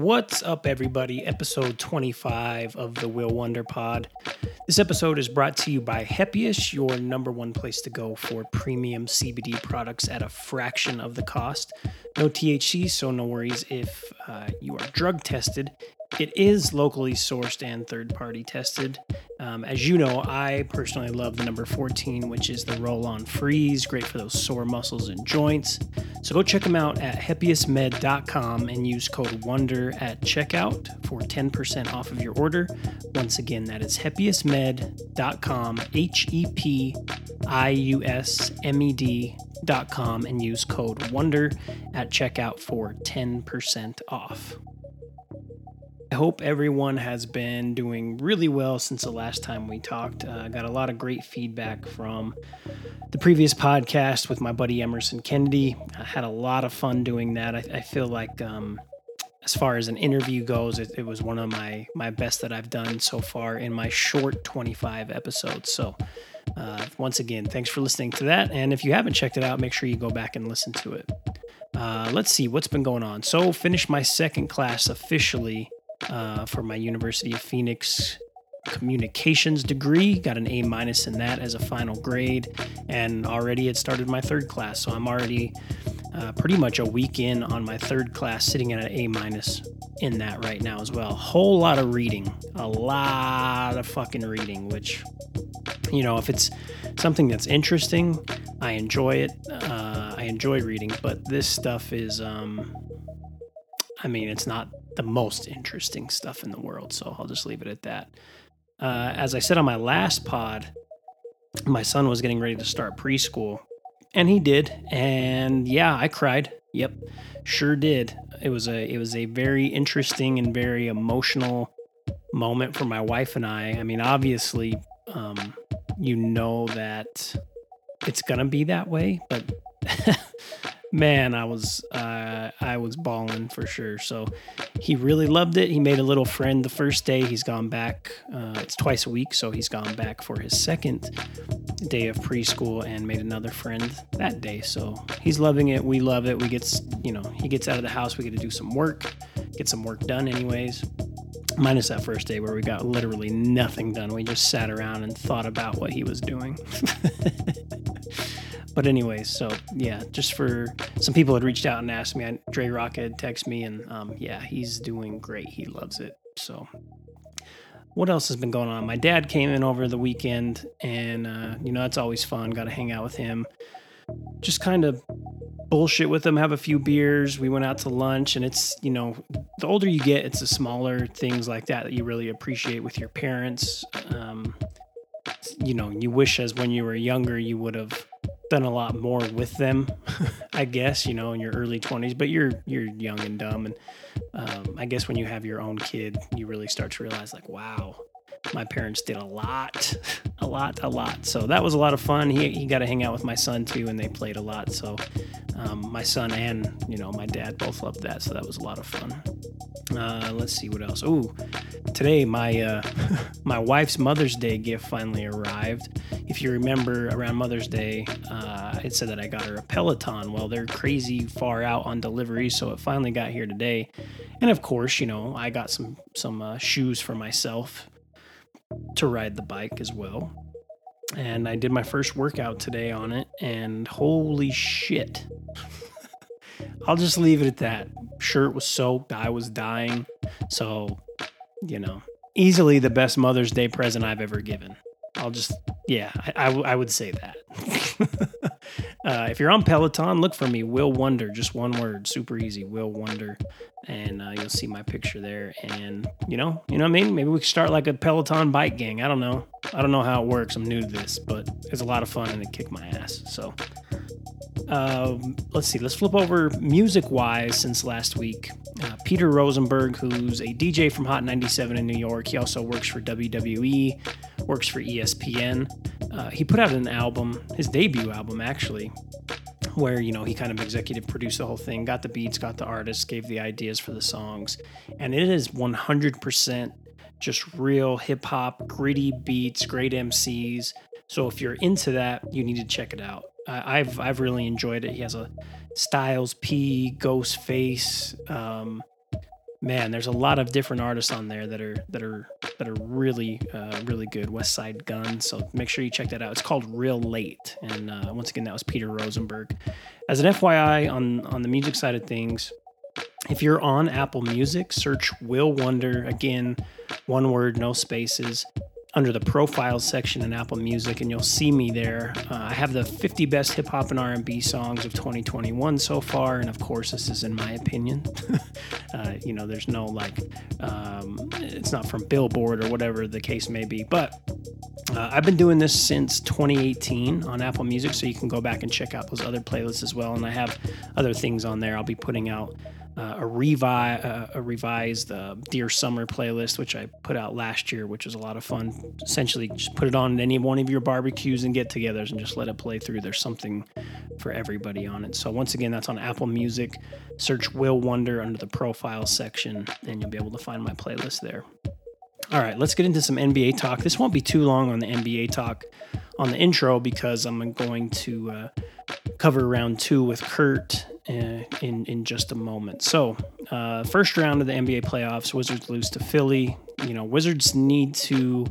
What's up, everybody? Episode 25 of the Will Wonder Pod. This episode is brought to you by Hepius, your number one place to go for premium CBD products at a fraction of the cost. No THC, so no worries if uh, you are drug tested. It is locally sourced and third party tested. Um, as you know, I personally love the number 14, which is the roll on freeze, great for those sore muscles and joints. So go check them out at hepiusmed.com and use code WONDER at checkout for 10% off of your order. Once again, that is hepiusmed.com, H E P I U S M E D.com, and use code WONDER at checkout for 10% off. I hope everyone has been doing really well since the last time we talked. I uh, got a lot of great feedback from the previous podcast with my buddy Emerson Kennedy. I had a lot of fun doing that. I, I feel like, um, as far as an interview goes, it, it, was one of my my best that I've done so far in my short 25 episodes. So, uh, once again, thanks for listening to that. And if you haven't checked it out, make sure you go back and listen to it. Uh, let's see what's been going on. So, finished my second class officially uh, for my University of Phoenix communications degree. Got an A minus in that as a final grade, and already had started my third class. So I'm already uh, pretty much a week in on my third class, sitting at an A minus in that right now as well. Whole lot of reading, a lot of fucking reading, which you know, if it's something that's interesting, I enjoy it. Uh, I enjoy reading, but this stuff is, um, I mean, it's not the most interesting stuff in the world. So I'll just leave it at that. Uh, as I said on my last pod, my son was getting ready to start preschool, and he did. And yeah, I cried. Yep, sure did. It was a it was a very interesting and very emotional moment for my wife and I. I mean, obviously, um, you know that it's gonna be that way, but man, I was uh, I was bawling for sure. So he really loved it. He made a little friend the first day. He's gone back. Uh, it's twice a week, so he's gone back for his second day of preschool and made another friend that day. So he's loving it. We love it. We get you know he gets out of the house. We get to do some work, get some work done, anyways. Minus that first day where we got literally nothing done. We just sat around and thought about what he was doing. But anyways, so yeah, just for some people had reached out and asked me. Dre Rawka had texted me, and um, yeah, he's doing great. He loves it. So what else has been going on? My dad came in over the weekend, and uh, you know that's always fun. Got to hang out with him. Just kind of bullshit with him, have a few beers. We went out to lunch, and it's you know the older you get, it's the smaller things like that that you really appreciate with your parents. Um, you know, you wish as when you were younger you would have done a lot more with them, I guess, you know, in your early 20s, but you're you're young and dumb. And um, I guess when you have your own kid, you really start to realize like, wow, my parents did a lot, a lot, a lot. So that was a lot of fun. He, he got to hang out with my son too, and they played a lot. So um, my son and you know my dad both loved that. So that was a lot of fun. Uh, let's see what else. Oh, today my uh, my wife's Mother's Day gift finally arrived. If you remember, around Mother's Day, uh, it said that I got her a Peloton. Well, they're crazy far out on delivery, so it finally got here today. And of course, you know, I got some some uh, shoes for myself to ride the bike as well. And I did my first workout today on it, and holy shit. I'll just leave it at that. Shirt was soaked. I was dying. So, you know, easily the best Mother's Day present I've ever given. I'll just, yeah, I, I, I would say that. uh, if you're on Peloton, look for me, Will Wonder, just one word, super easy, Will Wonder, and uh, you'll see my picture there. And you know, you know what I mean? Maybe we could start like a Peloton bike gang. I don't know. I don't know how it works. I'm new to this, but it's a lot of fun and it kicked my ass. So um, let's see, let's flip over music wise since last week. Uh, Peter Rosenberg, who's a DJ from Hot 97 in New York, he also works for WWE, works for ESPN. Uh, he put out an album, his debut album actually, where you know he kind of executive produced the whole thing, got the beats, got the artists, gave the ideas for the songs, and it is 100% just real hip hop, gritty beats, great MCs. So if you're into that, you need to check it out. I've I've really enjoyed it. He has a Styles P, Ghostface, um, man, there's a lot of different artists on there that are that are that are really uh, really good. Westside Gun, So make sure you check that out. It's called Real Late, and uh, once again, that was Peter Rosenberg. As an FYI on on the music side of things, if you're on Apple Music, search Will Wonder again, one word, no spaces under the profiles section in Apple Music, and you'll see me there. Uh, I have the 50 best hip hop and R&B songs of 2021 so far, and of course, this is in my opinion. uh, you know, there's no like, um, it's not from Billboard or whatever the case may be, but. Uh, I've been doing this since 2018 on Apple Music, so you can go back and check out those other playlists as well. And I have other things on there I'll be putting out uh, a, revi- uh, a revised uh, Dear Summer playlist, which I put out last year, which was a lot of fun. Essentially, just put it on any one of your barbecues and get togethers and just let it play through. There's something for everybody on it. So, once again, that's on Apple Music. Search Will Wonder under the profile section, and you'll be able to find my playlist there. All right, let's get into some NBA talk. This won't be too long on the NBA talk on the intro because I'm going to uh, cover round two with Kurt in in just a moment. So, uh, first round of the NBA playoffs, Wizards lose to Philly. You know, Wizards need to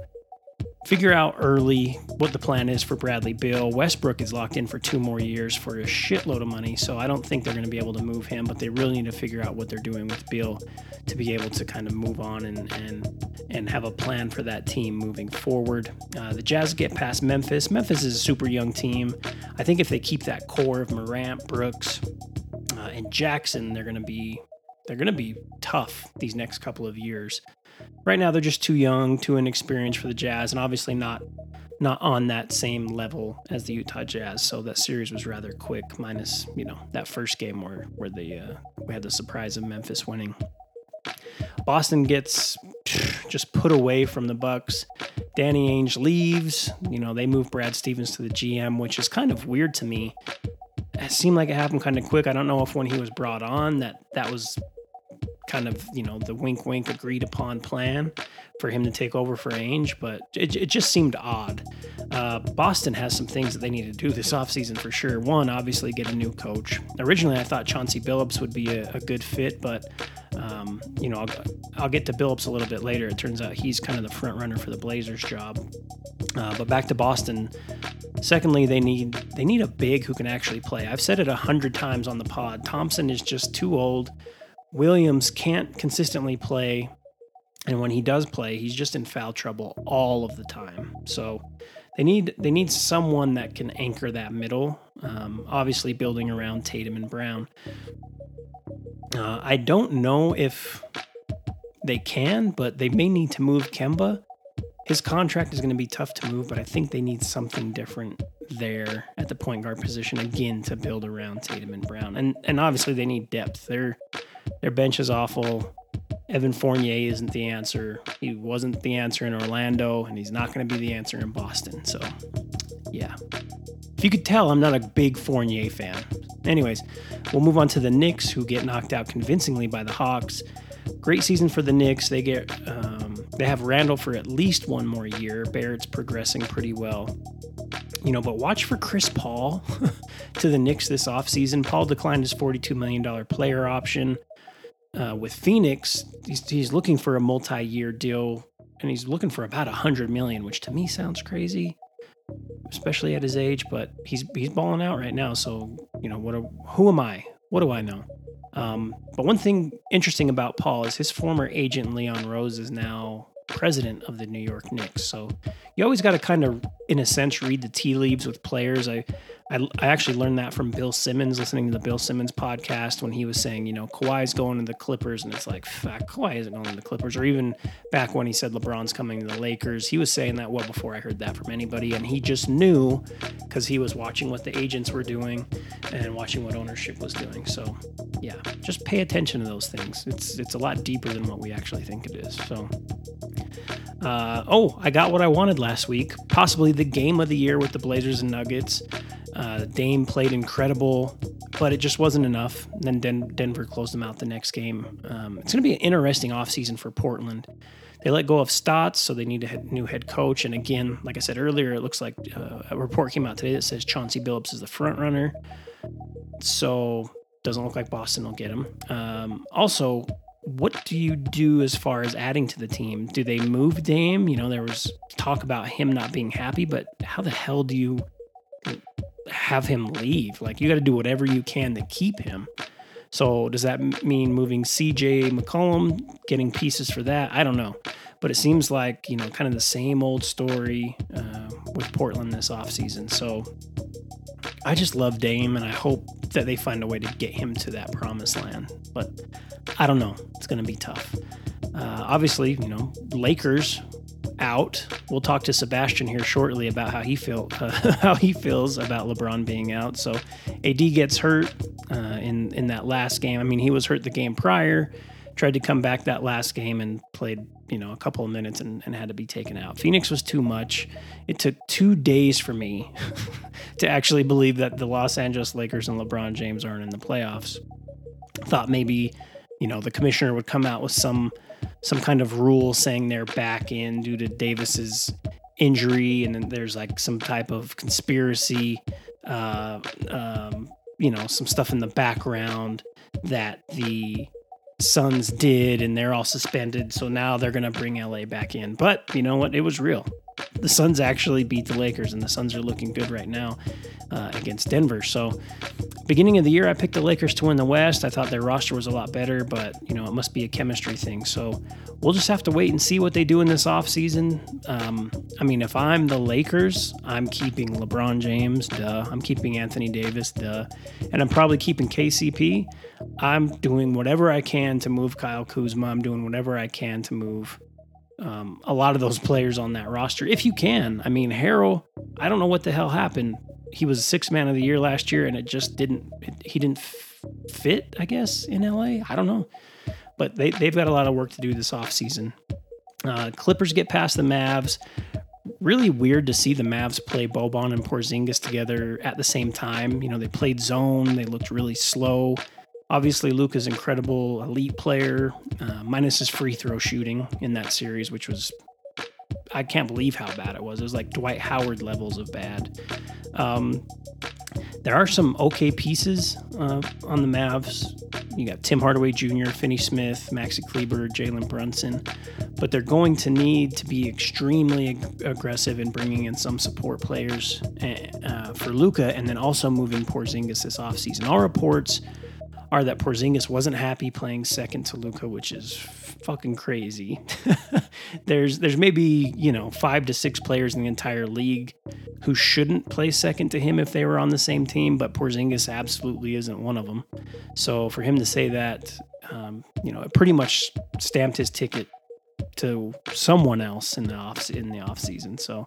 figure out early what the plan is for Bradley Beal. Westbrook is locked in for two more years for a shitload of money, so I don't think they're going to be able to move him. But they really need to figure out what they're doing with Beal to be able to kind of move on and and and have a plan for that team moving forward. Uh, the Jazz get past Memphis. Memphis is a super young team. I think if they keep that core of Morant, Brooks, uh, and Jackson, they're going to be they're going to be tough these next couple of years. Right now, they're just too young, too inexperienced for the Jazz, and obviously not not on that same level as the Utah Jazz. So that series was rather quick, minus you know that first game where where the uh, we had the surprise of Memphis winning. Boston gets just put away from the Bucks. Danny Ainge leaves. You know they move Brad Stevens to the GM, which is kind of weird to me it seemed like it happened kind of quick. I don't know if when he was brought on that that was kind of you know the wink wink agreed upon plan for him to take over for Ainge, but it, it just seemed odd. Uh, Boston has some things that they need to do this offseason for sure. One, obviously, get a new coach. Originally, I thought Chauncey Billups would be a, a good fit, but um, you know, I'll, I'll, get to Billups a little bit later. It turns out he's kind of the front runner for the Blazers job. Uh, but back to Boston. Secondly, they need they need a big who can actually play. I've said it a hundred times on the pod. Thompson is just too old. Williams can't consistently play, and when he does play, he's just in foul trouble all of the time. So they need they need someone that can anchor that middle. Um, obviously, building around Tatum and Brown. Uh, I don't know if they can, but they may need to move Kemba his contract is going to be tough to move, but I think they need something different there at the point guard position again to build around Tatum and Brown. And and obviously they need depth. Their their bench is awful. Evan Fournier isn't the answer. He wasn't the answer in Orlando, and he's not going to be the answer in Boston. So, yeah. If you could tell, I'm not a big Fournier fan. Anyways, we'll move on to the Knicks, who get knocked out convincingly by the Hawks. Great season for the Knicks. They get um, they have Randle for at least one more year. Barrett's progressing pretty well. You know, but watch for Chris Paul to the Knicks this offseason. Paul declined his $42 million player option. Uh, with Phoenix, he's, he's looking for a multi-year deal, and he's looking for about a hundred million, which to me sounds crazy, especially at his age. But he's he's balling out right now. So you know what? A, Who am I? What do I know? Um, but one thing interesting about Paul is his former agent Leon Rose is now president of the New York Knicks. So you always got to kind of, in a sense, read the tea leaves with players. I I, I actually learned that from Bill Simmons, listening to the Bill Simmons podcast when he was saying, you know, Kawhi's going to the Clippers, and it's like, fuck, Kawhi isn't going to the Clippers. Or even back when he said LeBron's coming to the Lakers, he was saying that well before I heard that from anybody, and he just knew because he was watching what the agents were doing and watching what ownership was doing. So, yeah, just pay attention to those things. It's it's a lot deeper than what we actually think it is. So. Uh, oh, I got what I wanted last week. Possibly the game of the year with the Blazers and Nuggets. Uh, Dame played incredible, but it just wasn't enough. And then Den- Denver closed them out the next game. Um, it's going to be an interesting offseason for Portland. They let go of Stotts, so they need a new head coach. And again, like I said earlier, it looks like uh, a report came out today that says Chauncey Billups is the front runner. So doesn't look like Boston will get him. Um, also, what do you do as far as adding to the team? Do they move Dame? You know, there was talk about him not being happy, but how the hell do you have him leave? Like, you got to do whatever you can to keep him. So, does that mean moving CJ McCollum, getting pieces for that? I don't know. But it seems like, you know, kind of the same old story uh, with Portland this offseason. So, I just love Dame, and I hope that they find a way to get him to that promised land. But I don't know. It's going to be tough. Uh, obviously, you know, Lakers out. We'll talk to Sebastian here shortly about how he feel uh, how he feels about LeBron being out. So, AD gets hurt uh, in in that last game. I mean, he was hurt the game prior. Tried to come back that last game and played, you know, a couple of minutes and, and had to be taken out. Phoenix was too much. It took two days for me to actually believe that the Los Angeles Lakers and LeBron James aren't in the playoffs. Thought maybe, you know, the commissioner would come out with some some kind of rule saying they're back in due to Davis's injury, and then there's like some type of conspiracy, uh, um, you know, some stuff in the background that the Suns did, and they're all suspended. So now they're going to bring LA back in. But you know what? It was real. The Suns actually beat the Lakers, and the Suns are looking good right now uh, against Denver. So beginning of the year, I picked the Lakers to win the West. I thought their roster was a lot better, but you know it must be a chemistry thing. So we'll just have to wait and see what they do in this offseason. Um, I mean, if I'm the Lakers, I'm keeping LeBron James, duh. I'm keeping Anthony Davis, duh, and I'm probably keeping KCP. I'm doing whatever I can to move Kyle Kuzma. I'm doing whatever I can to move um, a lot of those players on that roster, if you can. I mean, Harrell, I don't know what the hell happened he was six man of the year last year, and it just didn't. It, he didn't f- fit, I guess, in LA. I don't know, but they they've got a lot of work to do this offseason. Uh, Clippers get past the Mavs. Really weird to see the Mavs play Boban and Porzingis together at the same time. You know, they played zone. They looked really slow. Obviously, Luka's incredible elite player, uh, minus his free throw shooting in that series, which was I can't believe how bad it was. It was like Dwight Howard levels of bad. Um, there are some okay pieces uh, on the Mavs. You got Tim Hardaway Jr., Finney Smith, Maxi Kleber, Jalen Brunson, but they're going to need to be extremely ag- aggressive in bringing in some support players eh, uh, for Luka, and then also moving Porzingis this offseason. All reports are that Porzingis wasn't happy playing second to Luka, which is fucking crazy. there's there's maybe you know five to six players in the entire league who shouldn't play second to him if they were on the same team, but Porzingis absolutely isn't one of them. So for him to say that, um, you know, it pretty much stamped his ticket to someone else in the off in the off season. So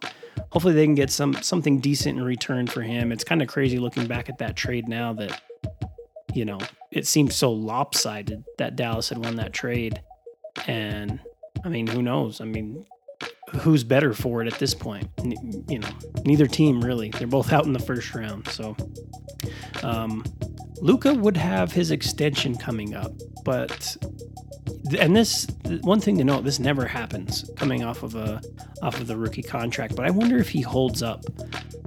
hopefully they can get some something decent in return for him. It's kind of crazy looking back at that trade now that you know it seemed so lopsided that Dallas had won that trade and I mean, who knows? I mean, who's better for it at this point? You know, neither team really. They're both out in the first round. So, um, Luka would have his extension coming up, but and this one thing to note: this never happens coming off of a off of the rookie contract. But I wonder if he holds up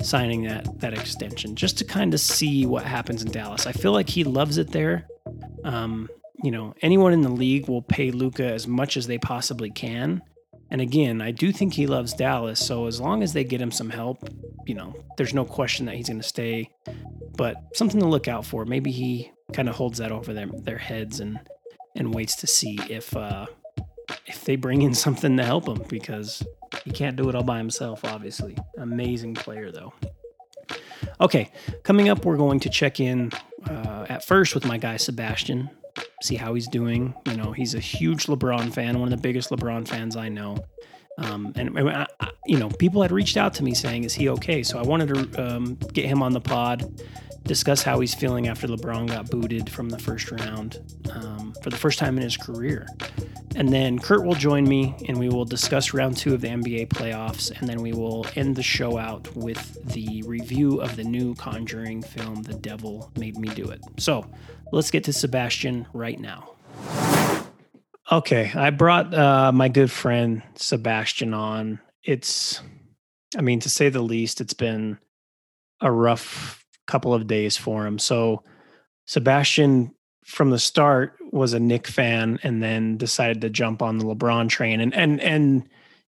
signing that that extension just to kind of see what happens in Dallas. I feel like he loves it there. Um, you know, anyone in the league will pay Luka as much as they possibly can. And again, I do think he loves Dallas. So as long as they get him some help, you know, there's no question that he's going to stay. But something to look out for. Maybe he kind of holds that over their their heads and and waits to see if uh, if they bring in something to help him because he can't do it all by himself. Obviously, amazing player though. Okay, coming up, we're going to check in uh, at first with my guy Sebastian see how he's doing. You know, he's a huge LeBron fan, one of the biggest LeBron fans I know. Um, and I, you know, people had reached out to me saying, "Is he okay?" So I wanted to um, get him on the pod, discuss how he's feeling after LeBron got booted from the first round um, for the first time in his career. And then Kurt will join me, and we will discuss round two of the NBA playoffs, and then we will end the show out with the review of the new Conjuring film, "The Devil Made Me Do It." So let's get to Sebastian right now. Okay, I brought uh, my good friend Sebastian on. It's, I mean, to say the least, it's been a rough couple of days for him. So, Sebastian from the start was a Knick fan and then decided to jump on the LeBron train and and and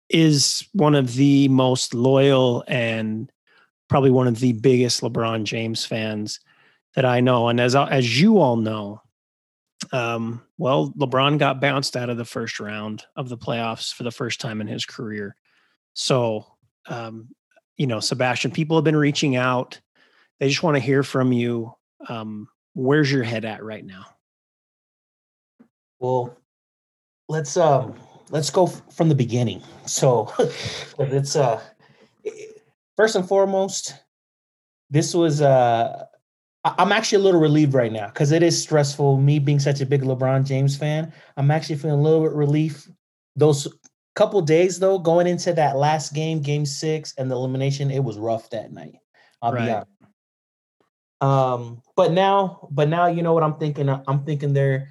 is one of the most loyal and probably one of the biggest LeBron James fans that I know. And as as you all know, um, well, LeBron got bounced out of the first round of the playoffs for the first time in his career. So, um, you know, Sebastian, people have been reaching out. They just want to hear from you. Um, where's your head at right now? Well, let's um let's go from the beginning. So it's uh first and foremost, this was uh I'm actually a little relieved right now because it is stressful. Me being such a big LeBron James fan, I'm actually feeling a little bit relief. Those couple days though, going into that last game, game six, and the elimination, it was rough that night. I'll right. be honest. Um, but now, but now you know what I'm thinking. I'm thinking there,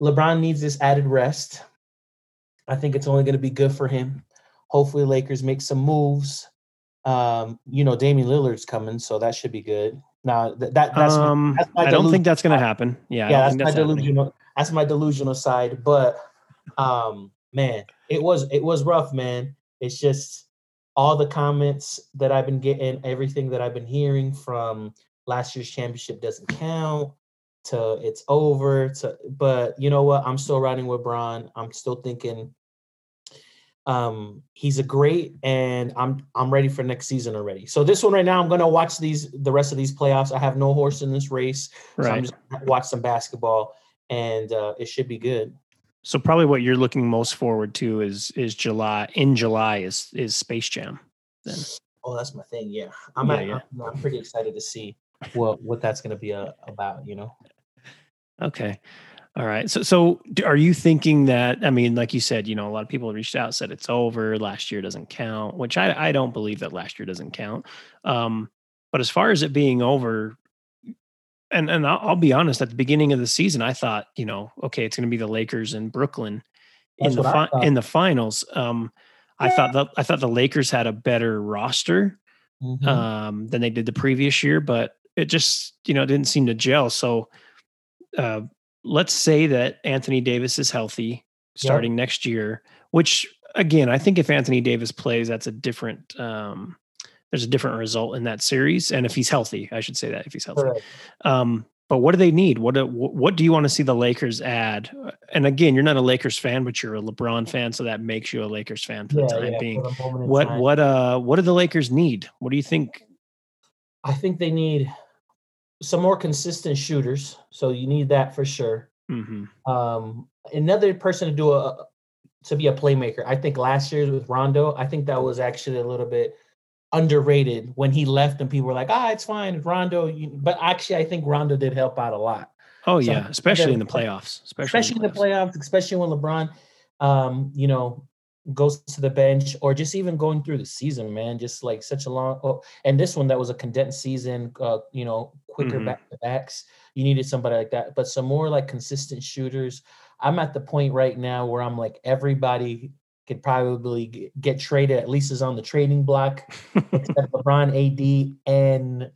LeBron needs this added rest. I think it's only going to be good for him. Hopefully, Lakers make some moves. Um, you know, Damian Lillard's coming, so that should be good. Now that, that that's, um, that's I don't think that's going to happen. Yeah, yeah, that's, that's, my delusional. Happening. That's my delusional side. But um, man, it was it was rough, man. It's just all the comments that I've been getting, everything that I've been hearing from last year's championship doesn't count to it's over to but you know what i'm still riding with Bron. i'm still thinking um, he's a great, and I'm I'm ready for next season already. So this one right now, I'm gonna watch these the rest of these playoffs. I have no horse in this race, right. so I'm just watch some basketball, and uh, it should be good. So probably what you're looking most forward to is is July. In July is is Space Jam. Then. Oh, that's my thing. Yeah, I'm yeah, at, yeah. I'm, I'm, pretty excited to see what what that's gonna be uh, about. You know. Okay. All right. So, so are you thinking that? I mean, like you said, you know, a lot of people reached out, said it's over. Last year doesn't count, which I, I don't believe that last year doesn't count. Um, but as far as it being over, and and I'll, I'll, be honest, at the beginning of the season, I thought, you know, okay, it's going to be the Lakers in Brooklyn That's in the fi- in the finals. Um, I thought that I thought the Lakers had a better roster mm-hmm. um, than they did the previous year, but it just you know didn't seem to gel. So. Uh, let's say that Anthony Davis is healthy starting yep. next year, which again, I think if Anthony Davis plays, that's a different um, there's a different result in that series. And if he's healthy, I should say that if he's healthy. Right. Um, but what do they need? What do, what do you want to see the Lakers add? And again, you're not a Lakers fan, but you're a LeBron fan, so that makes you a Lakers fan for yeah, the time yeah, being. What time. what uh what do the Lakers need? What do you think? I think they need some more consistent shooters. So you need that for sure. Mm-hmm. Um, another person to do a to be a playmaker. I think last year with Rondo, I think that was actually a little bit underrated when he left, and people were like, "Ah, it's fine, Rondo." But actually, I think Rondo did help out a lot. Oh so yeah, especially in the playoffs. Especially, especially in the playoffs. playoffs, especially when LeBron, um, you know, goes to the bench or just even going through the season, man. Just like such a long oh, and this one that was a condensed season, uh, you know, quicker mm-hmm. back to backs. You needed somebody like that, but some more like consistent shooters. I'm at the point right now where I'm like everybody could probably get traded. At least is on the trading block, except LeBron, AD, and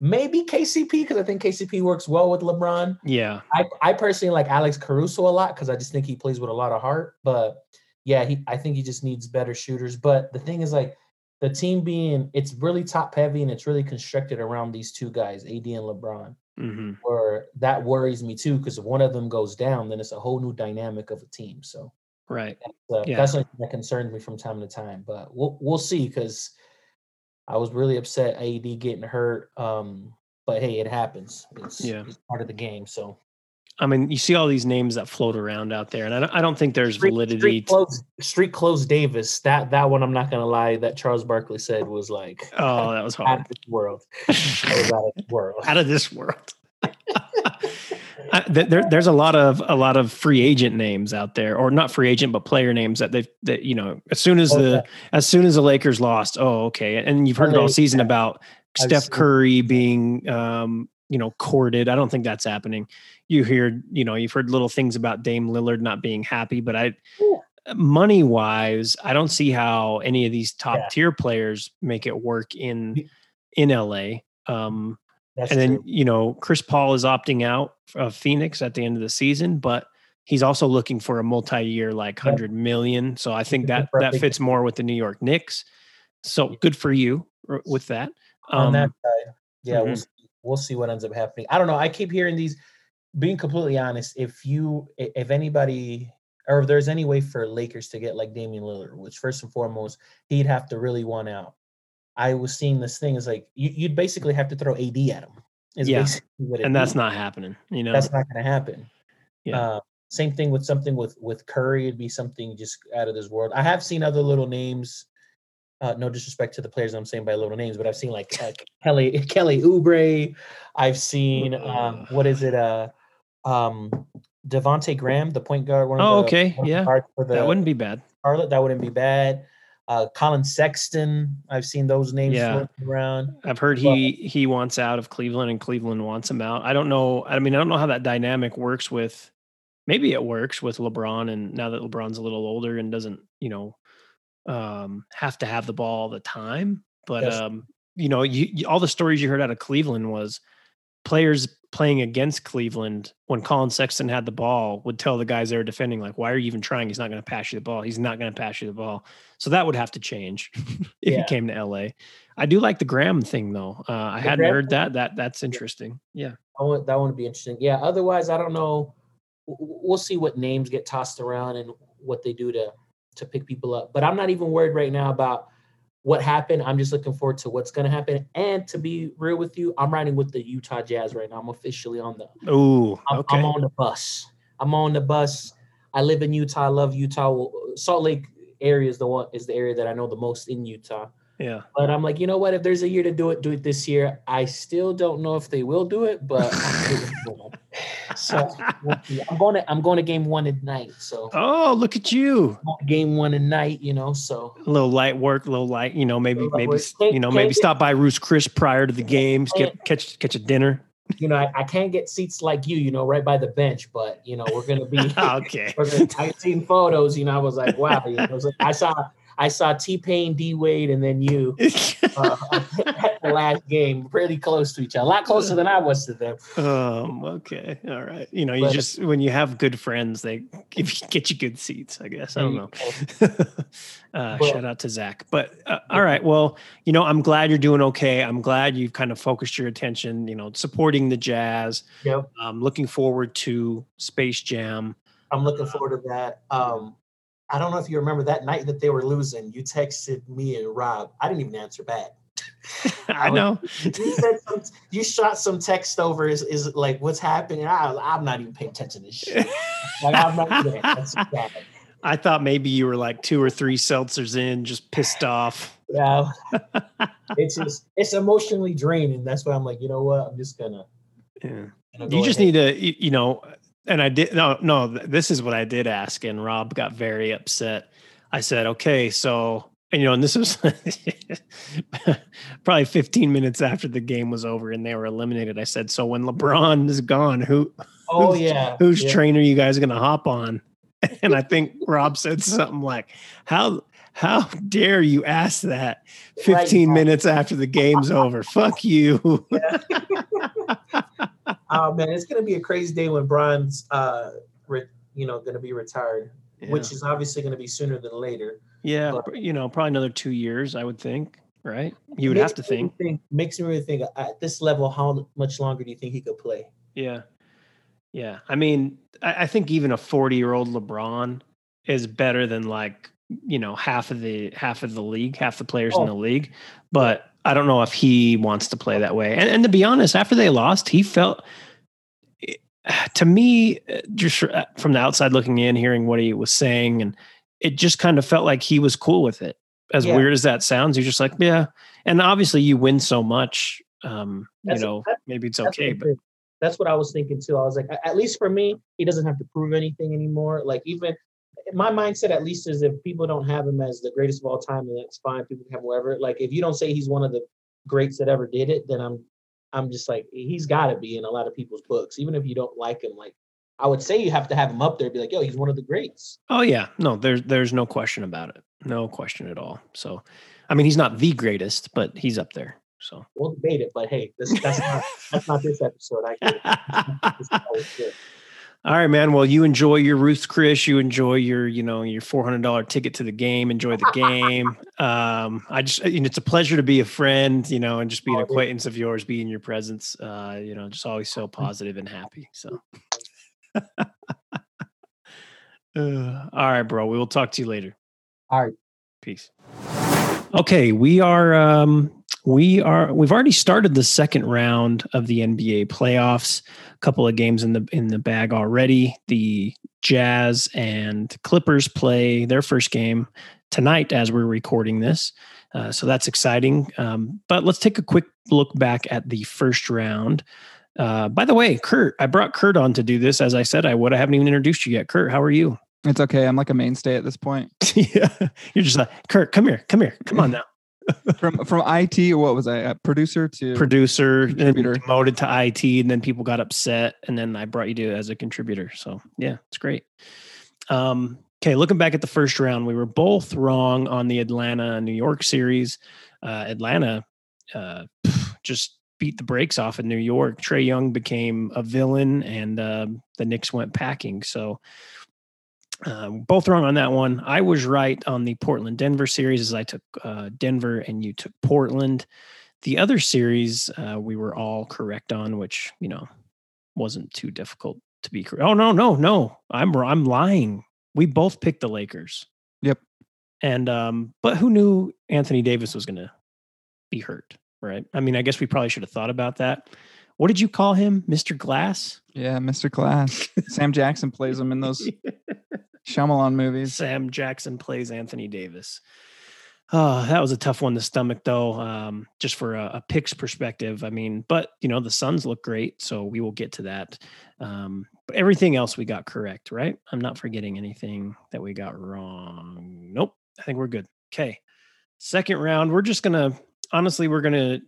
maybe KCP because I think KCP works well with LeBron. Yeah, I I personally like Alex Caruso a lot because I just think he plays with a lot of heart, but yeah, he I think he just needs better shooters. But the thing is like the team being it's really top heavy and it's really constructed around these two guys, AD and LeBron. Mm-hmm. Where that worries me too, because if one of them goes down, then it's a whole new dynamic of a team. So right, that's, uh, yeah. that's something that concerns me from time to time. But we'll we'll see because I was really upset AD getting hurt. Um, but hey, it happens. It's, yeah. it's part of the game. So I mean, you see all these names that float around out there, and I don't, I don't think there's street, validity. Street clothes, street Davis. That that one, I'm not gonna lie. That Charles Barkley said was like, oh, that was hard. out of this world. out of this world. out of this world. I, there, there's a lot of a lot of free agent names out there, or not free agent, but player names that they've that you know as soon as the as soon as the Lakers lost, oh okay, and you've heard it all season about Steph Curry being um, you know courted. I don't think that's happening you hear, you know, you've heard little things about Dame Lillard not being happy, but I, money wise, I don't see how any of these top yeah. tier players make it work in in LA. Um, That's and then true. you know Chris Paul is opting out of Phoenix at the end of the season, but he's also looking for a multi-year like Yeah. hundred million. So I think that that fits more with the New York Knicks. So good for you with that. on that Um, side. Yeah, we'll mhm. see, we'll see what ends up happening. I don't know. I keep hearing these. Being completely honest, if you if anybody or if there's any way for Lakers to get like Damian Lillard, which first and foremost he'd have to really want out. I was seeing this thing is like you, you'd basically have to throw AD at him. Is Yeah, basically what it and that's means. not happening. You know, that's not going to happen. Yeah. Uh, same thing with something with with Curry. It'd be something just out of this world. I have seen other little names. Uh, no disrespect to the players I'm saying by little names, but I've seen like uh, Kelly Kelly Oubre. I've seen um, what is it? Uh, um, Devonte Graham, the point guard. One of Oh, the, okay, one yeah, the that wouldn't be bad. Charlotte. That wouldn't be bad. Uh, Collin Sexton. I've seen those names Yeah. floating around. I've heard he he wants out of Cleveland and Cleveland wants him out. I don't know. I mean, I don't know how that dynamic works with. Maybe it works with LeBron, and now that LeBron's a little older and doesn't, you know, um, have to have the ball all the time. But Yes. um, you know, you, you all the stories you heard out of Cleveland was players playing against Cleveland when Collin Sexton had the ball would tell the guys they were defending, like, "Why are you even trying? He's not going to pass you the ball. He's not going to pass you the ball." So that would have to change if Yeah. he came to LA. I do like the Graham thing though. Uh, I The hadn't Graham heard that. That that's interesting. Yeah. I want that one to be interesting. Yeah. Otherwise, I don't know. We'll see what names get tossed around and what they do to to pick people up. But I'm not even worried right now about what happened. I'm just looking forward to what's going to happen. And to be real with you, I'm riding with the Utah Jazz right now. I'm officially on the. Ooh. I'm, Okay. I'm on the bus. I'm on the bus. I live in Utah. I love Utah. Salt Lake area is the one is the area that I know the most in Utah. Yeah. But I'm like, you know what? If there's a year to do it, do it this year. I still don't know if they will do it, but I'm rooting for them. so. I'm going to I'm going to game one at night. So Oh, look at you. game one at night, you know. So A little light work, a little light. You know, maybe maybe you know maybe stop by Ruth's Chris prior to the games. Get catch catch a dinner. you know, I, I can't get seats like you, you know, right by the bench, but you know, we're gonna be. okay. we're gonna, I seen photos, you know. I was like, wow. You know, I, was like, I saw I saw T Pain, D Wade, and then you uh, at the last game, pretty close to each other, a lot closer than I was to them. um. Okay. All right. You know, you But- just when you have good friends, they give you, get you good seats. I guess I don't know. uh, Well- shout out to Zach. But uh, all right, well, you know, I'm glad you're doing okay. I'm glad you've kind of focused your attention, you know, supporting the Jazz. Yep. I'm looking forward to Space Jam. I'm looking forward to that. Um, I don't know if you remember that night that they were losing. You texted me and Rob. I didn't even answer back. I know. You some, you shot some text over. Is is like what's happening? I, I'm not even paying attention to this shit. Like I'm not there. That's bad. I thought maybe you were like two or three seltzers in, just pissed off. Yeah, it's just it's emotionally draining. That's why I'm like, you know what? I'm just gonna. Yeah. gonna go You just ahead. need to, you know, and I did, no, no, this is what I did ask, and Rob got very upset. I said, okay, so, and you know, and this was probably 15 minutes after the game was over and they were eliminated. I said, so when LeBron is gone, who, Oh who's- yeah. whose yeah. trainer you guys going to hop on? And I think Rob said something like, how, how dare you ask that 15 Right. minutes after the game's over? Fuck you. Oh man, it's gonna be a crazy day when Bron's, uh, re- you know, gonna be retired, which is obviously gonna be sooner than later. Yeah, But- you know, probably another two years, I would think, right? You would have to me think. Makes me really think. At this level, how much longer do you think he could play? Yeah. Yeah. I mean, I, I think even a 40 year old LeBron is better than like, you know, half of the half of the league, half the players in Oh. the league. But I don't know if he wants to play that way. And, and to be honest, after they lost, he felt to me, uh, just uh, from the outside looking in, hearing what he was saying, and it just kind of felt like he was cool with it. As Yeah. weird as that sounds, you're just like, yeah. And obviously, you win so much, um, you know, that- maybe it's okay. But that's what I was thinking too. I was like, at least for me, he doesn't have to prove anything anymore. Like even my mindset, at least, is if people don't have him as the greatest of all time, then that's fine. People can have whatever. Like if you don't say he's one of the greats that ever did it, then I'm, I'm just like he's got to be in a lot of people's books, even if you don't like him. Like I would say, you have to have him up there. Be like, yo, he's one of the greats. oh yeah, no, there's there's no question about it. No question at all. So, I mean, he's not the greatest, but he's up there. So we'll debate it, but hey, this that's not that's not this episode. I get it. All right, man. Well, you enjoy your Ruth's Chris. You enjoy your, you know, your four hundred dollar ticket to the game. Enjoy the game. Um, I just, you know, it's a pleasure to be a friend, you know, and just be an acquaintance of yours, be in your presence. Uh, you know, just always so positive and happy. So, uh, all right, bro. We will talk to you later. All right. Peace. Okay, we are um we are we've already started the second round of the NBA playoffs. A couple of games in the in the bag already. The Jazz and Clippers play their first game tonight as we're recording this. Uh, so that's exciting. Um, but let's take a quick look back at the first round. Uh, by the way, Kurt, I brought Kurt on to do this. As I said, I would. I haven't even introduced you yet. Kurt, how are you? It's okay. I'm like a mainstay at this point. yeah, you're just like Kurt. Come here. Come here. Come on now. From from IT or what was I? A producer to producer and demoted to IT, and then people got upset, and then I brought you to as a contributor. So yeah, it's great. Um, okay, looking back at the first round, we were both wrong on the Atlanta New York series. Uh, Atlanta uh, just beat the brakes off of New York. Trae Young became a villain, and uh, the Knicks went packing. So um, both wrong on that one. I was right on the Portland Denver series as I took uh, Denver and you took Portland. The other series uh, we were all correct on, which you know wasn't too difficult to be correct. Oh no, no, no! I'm I'm lying. We both picked the Lakers. Yep. And um, but who knew Anthony Davis was going to be hurt? Right. I mean, I guess we probably should have thought about that. What did you call him, Mr. Glass? Yeah, Mr. Glass. Sam Jackson plays him in those Shyamalan movies. Sam Jackson plays Anthony Davis. Oh, that was a tough one to stomach, though. Um, just for a, a picks perspective, I mean, but you know the Suns look great, so we will get to that. Um, but everything else we got correct, right? I'm not forgetting anything that we got wrong. Nope, I think we're good. Okay, second round. We're just gonna honestly, we're gonna.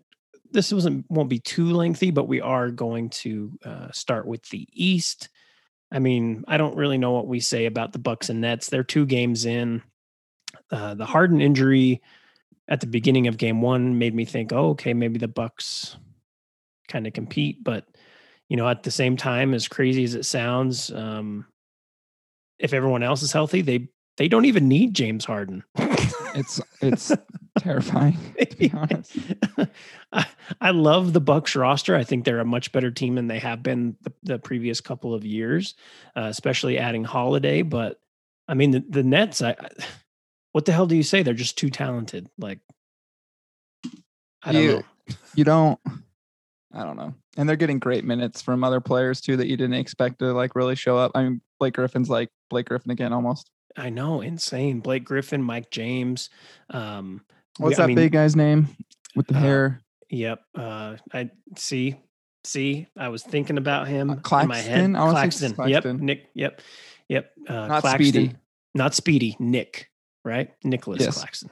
This wasn't won't be too lengthy, but we are going to uh, start with the East I mean, I don't really know what we say about the Bucks and Nets. They're two games in. Uh, the Harden injury at the beginning of game one made me think, oh, okay, maybe the Bucks kind of compete. But you know, at the same time, as crazy as it sounds, um, if everyone else is healthy, they they don't even need James Harden. it's it's terrifying to be honest. I, I love the Bucks roster. I think they're a much better team than they have been the, the previous couple of years, uh, especially adding Holiday. But I mean, the, the Nets. I, I, what the hell do you say? They're just too talented. Like, I don't you, know. You don't. I don't know. And they're getting great minutes from other players too that you didn't expect to like really show up. I mean, Blake Griffin's like Blake Griffin again almost. I know, insane. Blake Griffin, Mike James. Um, What's we, that I mean, big guy's name with the uh, hair? Yep. Uh, I see. See, I was thinking about him uh, Claxton? in my head. Claxton. Claxton. Yep. Nick. Yep. Yep. Uh, Not Claxton. Speedy. Not Speedy. Nick. Right. Nicholas yes. Claxton.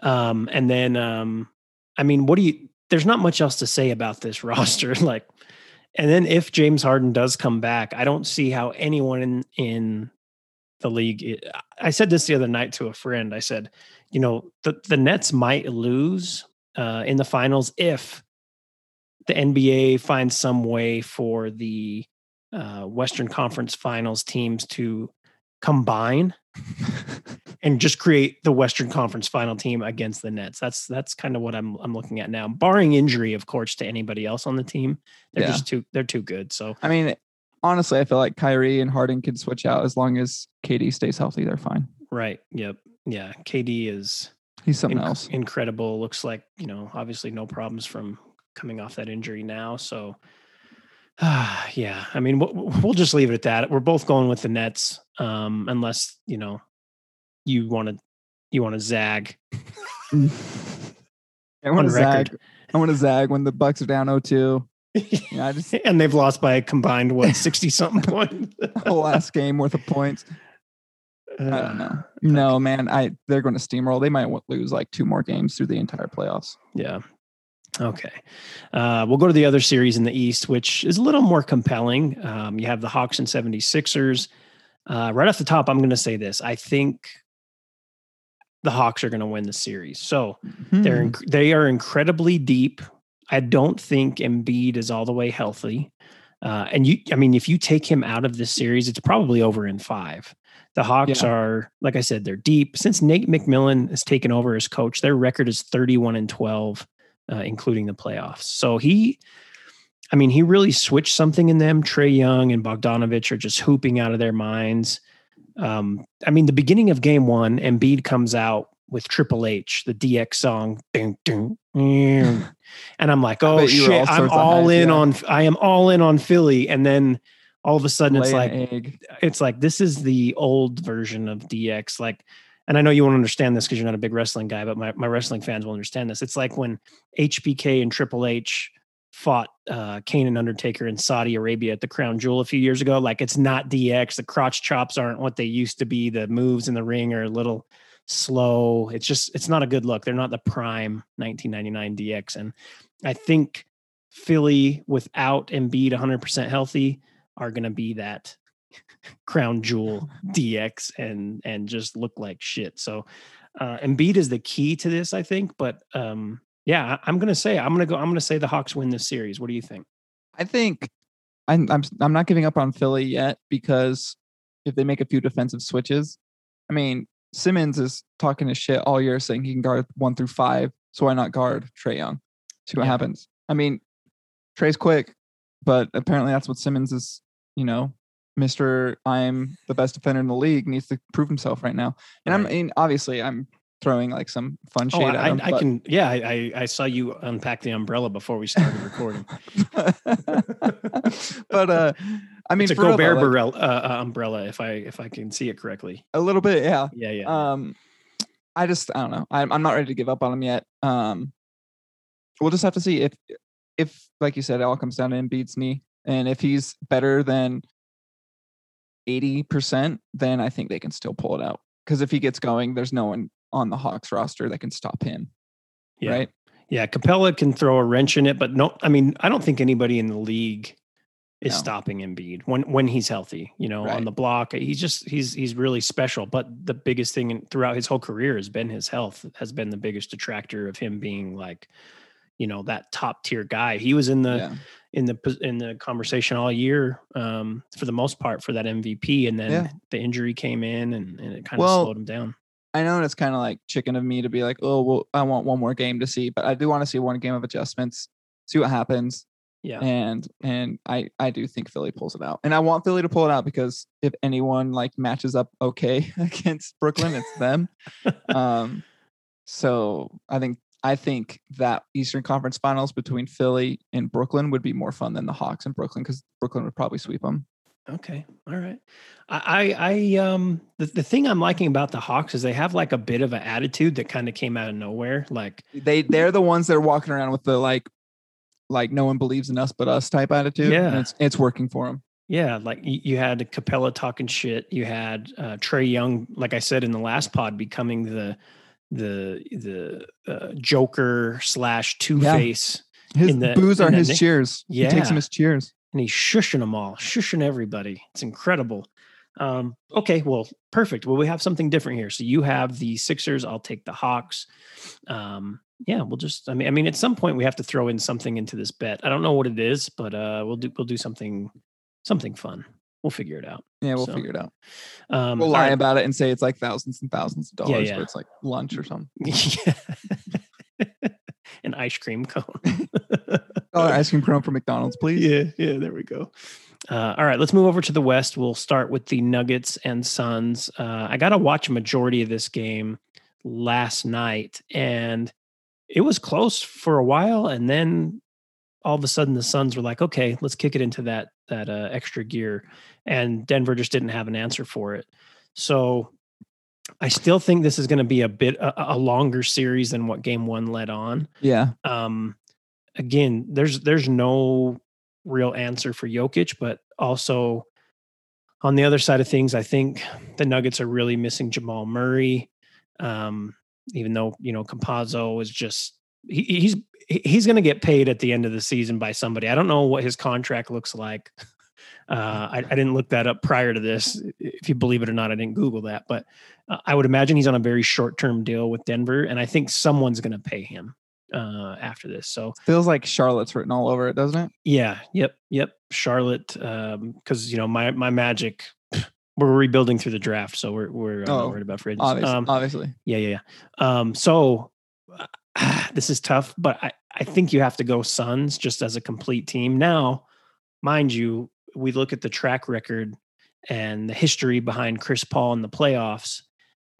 Um, and then, um, I mean, what do you? There's not much else to say about this roster. like, and then if James Harden does come back, I don't see how anyone in in the league. I said this the other night to a friend. I said, you know, the the Nets might lose uh, in the finals if the NBA finds some way for the uh, Western Conference Finals teams to combine and just create the Western Conference Final team against the Nets. That's that's kind of what I'm I'm looking at now. Barring injury, of course, to anybody else on the team, they're yeah. just too they're too good. So I mean, honestly, I feel like Kyrie and Harden can switch out as long as KD stays healthy. They're fine. Right. Yep. Yeah. KD is he's something inc- else. Incredible. Looks like you know, obviously no problems from coming off that injury now. So, uh, yeah. I mean, we'll, we'll just leave it at that. We're both going with the Nets, um, unless you know you want to you want to zag. I want to zag. I want to zag when the Bucks are down 0-2. Yeah, I just and they've lost by a combined what sixty something points. whole last game worth of points. Uh, I don't know. No, okay. man. I they're going to steamroll. They might lose like two more games through the entire playoffs. Yeah. Okay. Uh, we'll go to the other series in the East, which is a little more compelling. Um, you have the Hawks and 76ers. Uh, right off the top, I'm going to say this. I think the Hawks are going to win the series. So they're Hmm. inc- they are incredibly deep. I don't think Embiid is all the way healthy. Uh, and you, I mean, if you take him out of this series, it's probably over in five. The Hawks Yeah. are, like I said, they're deep. Since Nate McMillan has taken over as coach, their record is 31 and 12, uh, including the playoffs. So he, I mean, he really switched something in them. Trae Young and Bogdanovich are just hooping out of their minds. Um, I mean, the beginning of game one, Embiid comes out with Triple H, the DX song, dun, dun, dun. and I'm like, oh shit, all I'm all in yeah. on, I am all in on Philly, and then all of a sudden it's like, egg. it's like this is the old version of DX. Like, and I know you won't understand this because you're not a big wrestling guy, but my, my wrestling fans will understand this. It's like when HBK and Triple H fought uh, Kane and Undertaker in Saudi Arabia at the Crown Jewel a few years ago. Like, it's not DX. The crotch chops aren't what they used to be. The moves in the ring are a little slow. It's just, it's not a good look. They're not the prime 1999 DX. And I think Philly without Embiid 100% healthy are going to be that crown jewel DX and and just look like shit. So uh Embiid is the key to this, I think. But um yeah, I'm gonna say I'm gonna go. I'm gonna say the Hawks win this series. What do you think? I think I'm, I'm I'm not giving up on Philly yet because if they make a few defensive switches, I mean Simmons is talking his shit all year saying he can guard one through five, so why not guard Trae Young? See what Yeah. happens. I mean, Trae's quick, but apparently that's what Simmons is. You know, Mister, I'm the best defender in the league. Needs to prove himself right now. And I'm, I Right. mean, obviously, I'm throwing like some fun Oh, shade I, at him. I, I can. Yeah, I, I I saw you unpack the umbrella before we started recording. but uh I mean it's a though, Gobert like, umbrella, uh, uh, umbrella, if I if I can see it correctly. a little bit, yeah. Yeah, yeah. Um I just I don't know. I'm I'm not ready to give up on him yet. Um we'll just have to see if if like you said, it all comes down to Embiid's knee. And if he's better than 80%, then I think they can still pull it out. Because if he gets going, there's no one on the Hawks roster that can stop him. yeah. Right. Yeah, Capela can throw a wrench in it, but no, I mean, I don't think anybody in the league is No. stopping Embiid when when he's healthy. You know, on the block, he's just he's he's really special. But the biggest thing in, throughout his whole career has been his health. Has been the biggest detractor of him being like, you know, that top tier guy. He was in the yeah. in the in the conversation all year um, for the most part for that MVP, and then Yeah. the injury came in and, and it kind of Well, slowed him down. I know it's kind of like chicken of me to be like, oh, well, I want one more game to see, but I do want to see one game of adjustments, see what happens. Yeah, and and I I do think Philly pulls it out, and I want Philly to pull it out because if anyone like matches up okay against Brooklyn, it's them. um, so I think I think that Eastern Conference Finals between Philly and Brooklyn would be more fun than the Hawks and Brooklyn because Brooklyn would probably sweep them. Okay. All right. I, I, I um, the, the thing I'm liking about the Hawks is they have like a bit of an attitude that kind of came out of nowhere. Like, They they're the ones that are walking around with the like like no one believes in us but us type attitude. and Yeah. it's it's working for them. yeah, like you, had Capela talking shit. You had uh, Trae Young, like I said in the last pod, becoming the the the uh, Joker slash Two Face, His In the- boos are his Nick- cheers. He takes Yeah. them as cheers. And he's shushing them all, shushing everybody. It's incredible. Um, okay, well, perfect. Well, we have something different here. So you have the Sixers. I'll take the Hawks. Um, yeah, we'll just. I mean, I mean, at some point we have to throw in something into this bet. I don't know what it is, but uh, we'll do. We'll do something, something fun. We'll figure it out. Yeah, we'll So, figure it out. Um, We'll lie right. about it and say it's like thousands and thousands of dollars, yeah. but it's like lunch or something. Yeah. An ice cream cone. Dollar ice cream cone from McDonald's, please. Yeah, yeah, there we go. Uh, all right, let's move over to the West. We'll start with the Nuggets and Suns. Uh, I got to watch a majority of this game last night, and it was close for a while, and then all of a sudden the Suns were like, "Okay, let's kick it into that that uh, extra gear," and Denver just didn't have an answer for it. So I still think this is going to be a bit a, a longer series than what Game One led on. Yeah. um again there's there's no real answer for Jokic but also on the other side of things I think the Nuggets are really missing Jamal Murray. Um even though you know Campazzo is just he, he's he's going to get paid at the end of the season by somebody. I don't know what his contract looks like Uh, I, I didn't look that up prior to this. If you believe it or not, I didn't Google that, but uh, I would imagine he's on a very short term deal with Denver, and I think someone's going to pay him uh, after this. So Feels like Charlotte's written all over it, doesn't it? yeah, yep, yep. Charlotte, because you know my my Magic, we're rebuilding through the draft, so we're we're Oh, not worried about free agents. Obviously. Um, obviously. yeah, yeah, yeah. Um, so this is tough, but I, I think you have to go Suns just as a complete team. Now, mind you, we look at the track record and the history behind Chris Paul in the playoffs,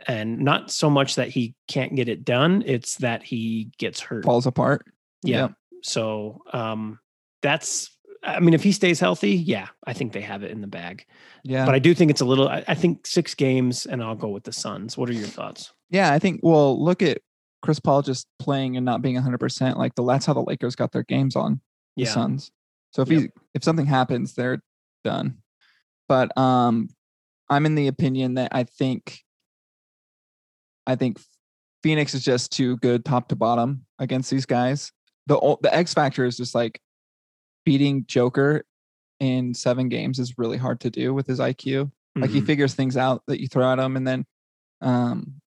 and not so much that he can't get it done, it's that he gets hurt. Falls apart. yeah. Yep. So um, that's, I mean, if he stays healthy, yeah, I think they have it in the bag. Yeah. But I do think it's a little, I, I think six games, and I'll go with the Suns. What are your thoughts? Yeah, I think. Well, look at Chris Paul just playing and not being 100. percent Like the that's how the Lakers got their games on the Yeah. Suns. So if Yep. he if something happens, they're done. But um, I'm in the opinion that I think I think Phoenix is just too good top to bottom against these guys. The the X factor is just like beating Joker in seven games is really hard to do with his IQ. Like he Mhm. figures things out that you throw at him, and then um,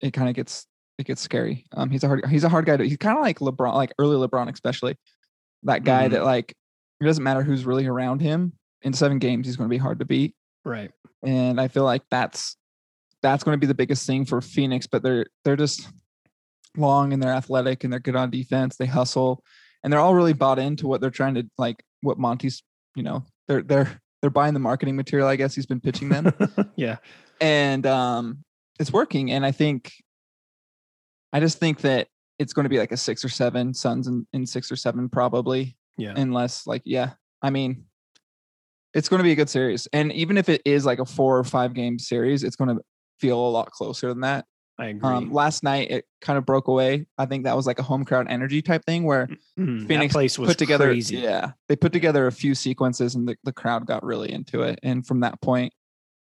it kind of gets it gets scary. Um, he's a hard he's a hard guy to. He's kind of like LeBron, like early LeBron, especially that guy Mhm. that like it doesn't matter who's really around him. In seven games, he's going to be hard to beat, right. and I feel like that's that's going to be the biggest thing for Phoenix. But they're they're just long and they're athletic and they're good on defense. They hustle, and they're all really bought into what they're trying to like. What Monty's, you know, they're they're they're buying the marketing material. I guess he's been pitching them yeah. and um it's working and i think i just think that it's going to be like a six or seven suns in, in six or seven probably Yeah. unless like yeah i mean it's going to be a good series and even if it is like a four or five game series it's going to feel a lot closer than that I agree. um last night it kind of broke away i think that was like a home crowd energy type thing where Mm, that Phoenix place was put together crazy. yeah they put together a few sequences and the, the crowd got really into it and from that point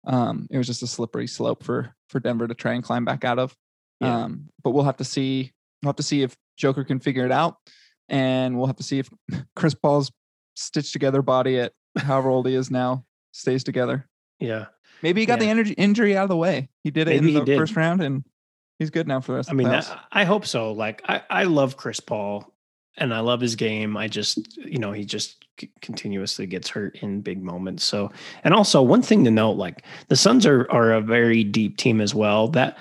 um it was just a slippery slope for for denver to try and climb back out of Yeah. um but we'll have to see we'll have to see if joker can figure it out and we'll have to see if chris paul's stitched together body at however old he is now stays together Yeah. maybe he got the energy injury out of the way he did it Maybe in the did. first round and he's good now for the rest I of mean, the that. I hope so. Like, I, I love Chris Paul and I love his game. I just, you know, he just c- continuously gets hurt in big moments. So, and also one thing to note, like the Suns are, are a very deep team as well. That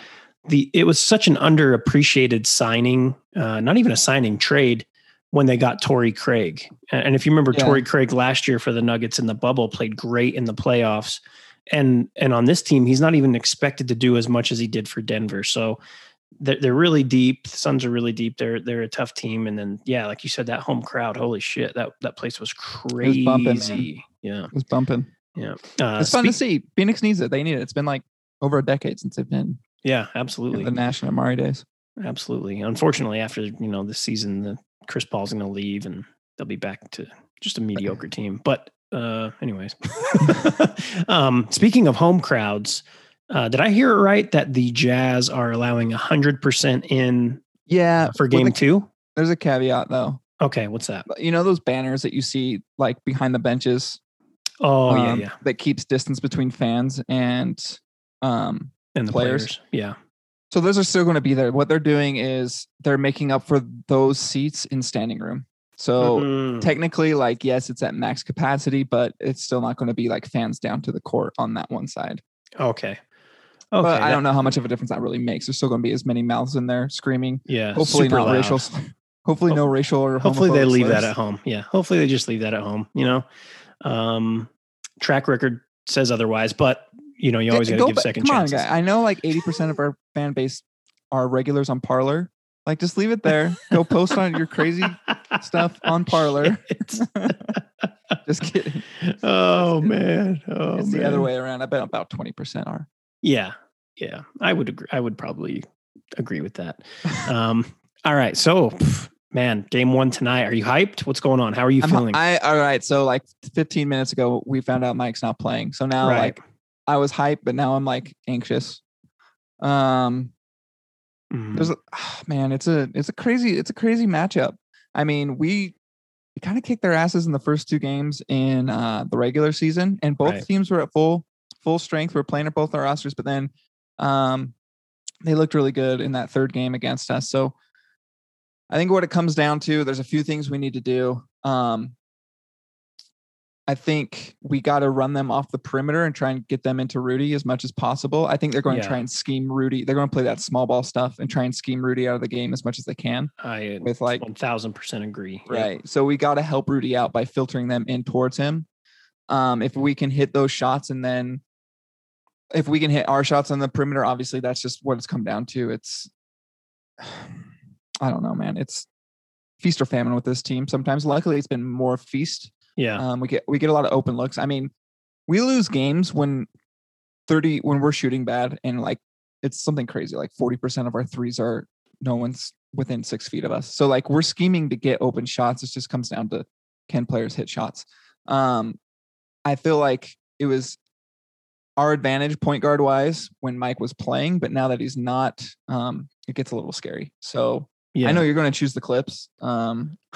the, it was such an underappreciated signing, uh, not even a signing trade when they got Torrey Craig. And, and if you remember Yeah. Torrey Craig last year for the Nuggets in the bubble, played great in the playoffs. And and on this team, he's not even expected to do as much as he did for Denver. So they're, they're really deep. The Suns are really deep. They're they're a tough team. And then yeah, like you said, that home crowd, holy shit, that that place was crazy. It was bumping, yeah, it was bumping yeah. Uh, it's fun to see phoenix needs it they need it it's been like over a decade since they've been Yeah, absolutely, the Nash and Amar'e days absolutely. Unfortunately, after you know this season, the Chris Paul's going to leave, and they'll be back to just a mediocre team. But uh, anyways, um, speaking of home crowds, uh, did I hear it right that the Jazz are allowing hundred percent in yeah for game two? there's a caveat though Okay, what's that? you know those banners that you see like behind the benches Oh yeah, um, yeah, that keeps distance between fans and um and the players. players. Yeah, so those are still going to be there what they're doing is they're making up for those seats in standing room so Mhm. technically like yes it's at max capacity but it's still not going to be like fans down to the court on that one side okay, okay. but i that- don't know how much of a difference that really makes there's still going to be as many mouths in there screaming Yeah, hopefully not loud. racial hopefully no racial or Hopefully they leave that at home. Yeah. Hopefully they just leave that at home. You know, um, track record says otherwise, but you know, you always got to give second come chances. on, guy. I know like 80% of our fan base are regulars on Parler. Like, just leave it there. Go post on your crazy stuff on Parler. Just kidding. oh man. Oh it's man. the other way around. I bet about 20% are. Yeah. Yeah. I would agree. I would probably agree with that. Um, all right. So, pff, man, game one tonight. Are you hyped? What's going on? How are you I'm, feeling? I all right. So like 15 minutes ago, we found out Mike's not playing. So now Right. like I was hyped, but now I'm like anxious. Um, Mhm. there's a ah, man, it's a it's a crazy it's a crazy matchup. I mean, we we kind of kicked their asses in the first two games in uh, the regular season, and both Right. teams were at full full strength. We're playing at both our rosters, but then um, they looked really good in that third game against us. So I think what it comes down to, there's a few things we need to do. Um, I think we got to run them off the perimeter and try and get them into Rudy as much as possible. I think they're going to try and scheme Rudy. They're going to play that small ball stuff and try and scheme Rudy out of the game as much as they can. I With, like- one thousand percent agree. Right. So we got to help Rudy out by filtering them in towards him. Um, if we can hit those shots and then if we can hit our shots on the perimeter, obviously that's just what it's come down to. It's I don't know, man. It's feast or famine with this team. Sometimes luckily it's been more feast. Yeah. Um, we get we get a lot of open looks. I mean, we lose games when 30 when we're shooting bad and like it's something crazy. Like 40% of our threes are no one's within six feet of us. So like we're scheming to get open shots. It just comes down to can players hit shots. Um, I feel like it was our advantage point guard wise when Mike was playing, but now that he's not, um, it gets a little scary. So yeah. I know you're going to choose the clips. Um,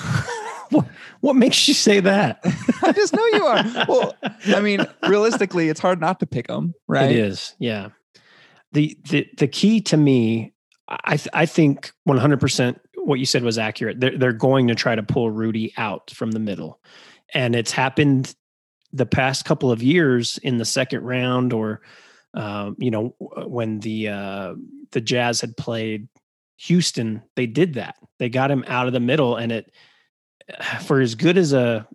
what, what makes you say that? I just know you are. Well, I mean, realistically, it's hard not to pick them, right? It is, yeah. The the the key to me, I th- I think one hundred percent what you said was accurate. They're they're going to try to pull Rudy out from the middle, and it's happened the past couple of years in the second round, or um, you know when the uh, the Jazz had played Houston, they did that. They got him out of the middle, and it for as good as a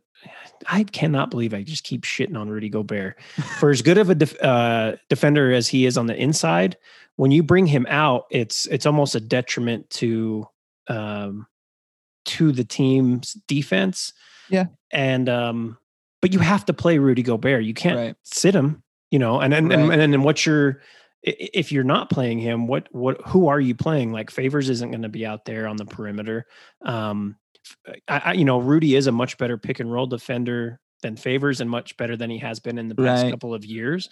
I cannot believe I just keep shitting on Rudy Gobert. For as good of a def, uh, defender as he is on the inside, when you bring him out, it's it's almost a detriment to um, to the team's defense. Yeah. and um, but you have to play Rudy Gobert. You can't Right. sit him. You know, and and and, Right. and then what's your if you're not playing him, what what who are you playing? Like Favors isn't going to be out there on the perimeter. Um, I, I, you know, Rudy is a much better pick and roll defender than Favors, and much better than he has been in the past Right. couple of years.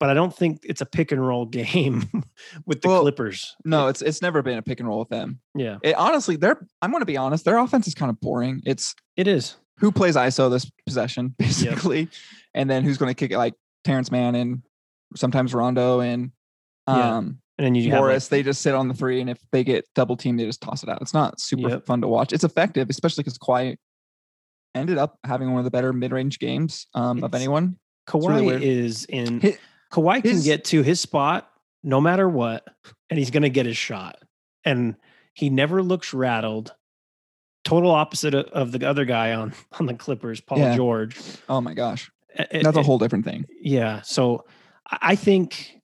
But I don't think it's a pick and roll game with the Well, Clippers. No, it's it's never been a pick and roll with them. Yeah, It, honestly, they're I'm going to be honest. Their offense is kind of boring. It's it is. who plays ISO this possession, basically, and then who's going to kick it like Terance Mann and sometimes Rondo and Yeah. um, And then you have like, they just sit on the three, and if they get double teamed, they just toss it out. It's not super Yep. fun to watch. It's effective, especially because Kawhi ended up having one of the better mid range games um, of anyone. Kawhi really is in. Hit- Kawhi can his- get to his spot no matter what, and he's going to get his shot. And he never looks rattled. Total opposite of, the other guy on on the Clippers, Paul Yeah. George. Oh my gosh, A- that's a a- whole different thing. Yeah. So I think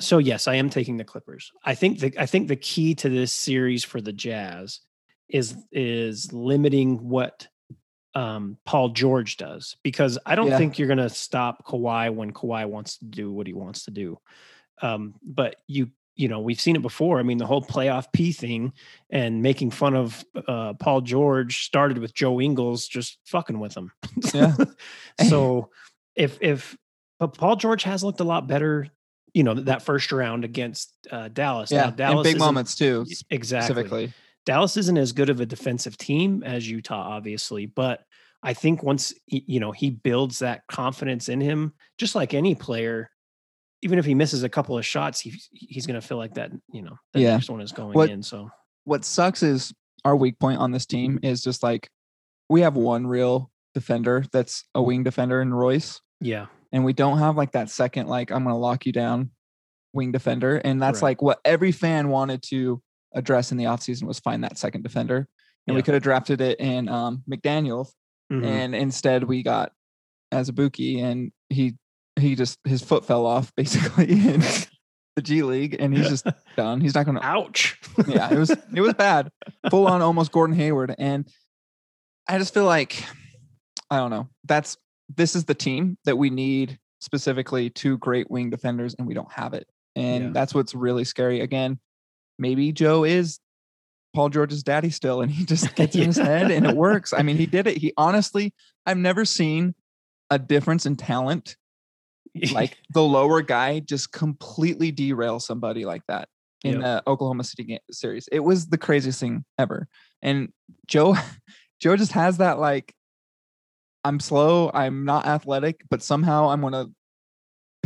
so. Yes, I am taking the Clippers. I think the I think the key to this series for the Jazz is is limiting what um, Paul George does because I don't Yeah. think you're going to stop Kawhi when Kawhi wants to do what he wants to do. Um, but you you know we've seen it before. I mean the whole playoff P thing and making fun of uh, Paul George started with Joe Ingles just fucking with him. Yeah. so if if but Paul George has looked a lot better, you know, that first round against uh, Dallas. Now, Yeah, and Dallas big moments too. exactly. Specifically, Dallas isn't as good of a defensive team as Utah, obviously, but I think once you know he builds that confidence in him, just like any player, even if he misses a couple of shots, he, he's going to feel like that. You know, the Yeah. next one is going What- in. So what sucks is our weak point on this team is just like we have one real defender that's a wing defender in Royce, yeah, and we don't have like that second like I'm gonna lock you down wing defender, and that's Right. like what every fan wanted to address in the offseason was find that second defender, and we could have drafted it in um, McDaniel, Mhm. and instead we got Azubuike, and he he just his foot fell off basically in the G League, and he's just done. He's not gonna ouch. yeah, it was it was bad. Full on almost Gordon Hayward. And I just feel like I don't know. That's this is the team that we need specifically two great wing defenders, and we don't have it. And Yeah. that's what's really scary. Again, maybe Joe is Paul George's daddy still, and he just gets in his head and it works. I mean, he did it. He honestly, I've never seen a difference in talent like the lower guy just completely derail somebody like that in Yep. the Oklahoma City game, series. It was the craziest thing ever. And Joe, Joe just has that like I'm slow, I'm not athletic, but somehow I'm gonna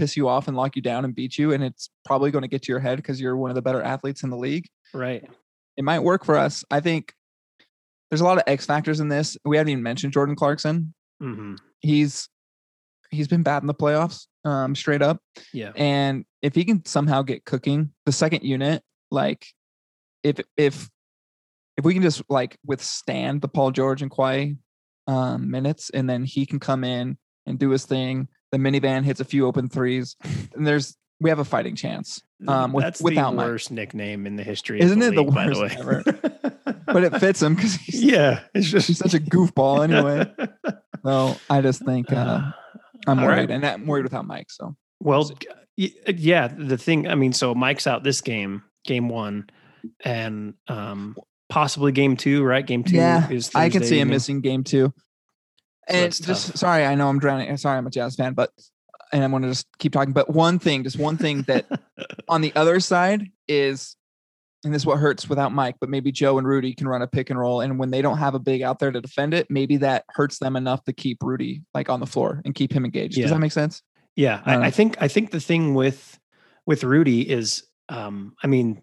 piss you off and lock you down and beat you, and it's probably going to get to your head because you're one of the better athletes in the league. Right. It might work for us. I think there's a lot of X factors in this. We haven't even mentioned Jordan Clarkson. hmm He's he's been bad in the playoffs, um, straight up. Yeah. And if he can somehow get cooking, the second unit, like if if if we can just like withstand the Paul George and Kawhi um, minutes, and then he can come in and do his thing. The minivan hits a few open threes, and there's we have a fighting chance. Um, with- That's without the Mike. worst nickname in the history. Isn't of it the, the league, by the worst way? ever? But it fits him because he's, yeah, it's just he's such a goofball anyway. So I just think uh, Uh, I'm all worried, right. and I'm worried without Mike. So Well, uh, yeah, the thing, I mean, so Mike's out this game, game one, and um possibly game two, right? Game two yeah, I can see him evening. missing game two. And it's just tough. sorry, I know I'm drowning. Sorry, I'm a Jazz fan, but and I'm going to just keep talking. But one thing, just one thing that on the other side is, and this is what hurts without Mike, but maybe Joe and Rudy can run a pick and roll. And when they don't have a big out there to defend it, maybe that hurts them enough to keep Rudy like on the floor and keep him engaged. Yeah. Does that make sense? Yeah, I, Uh, I think I think the thing with with Rudy is, um, I mean,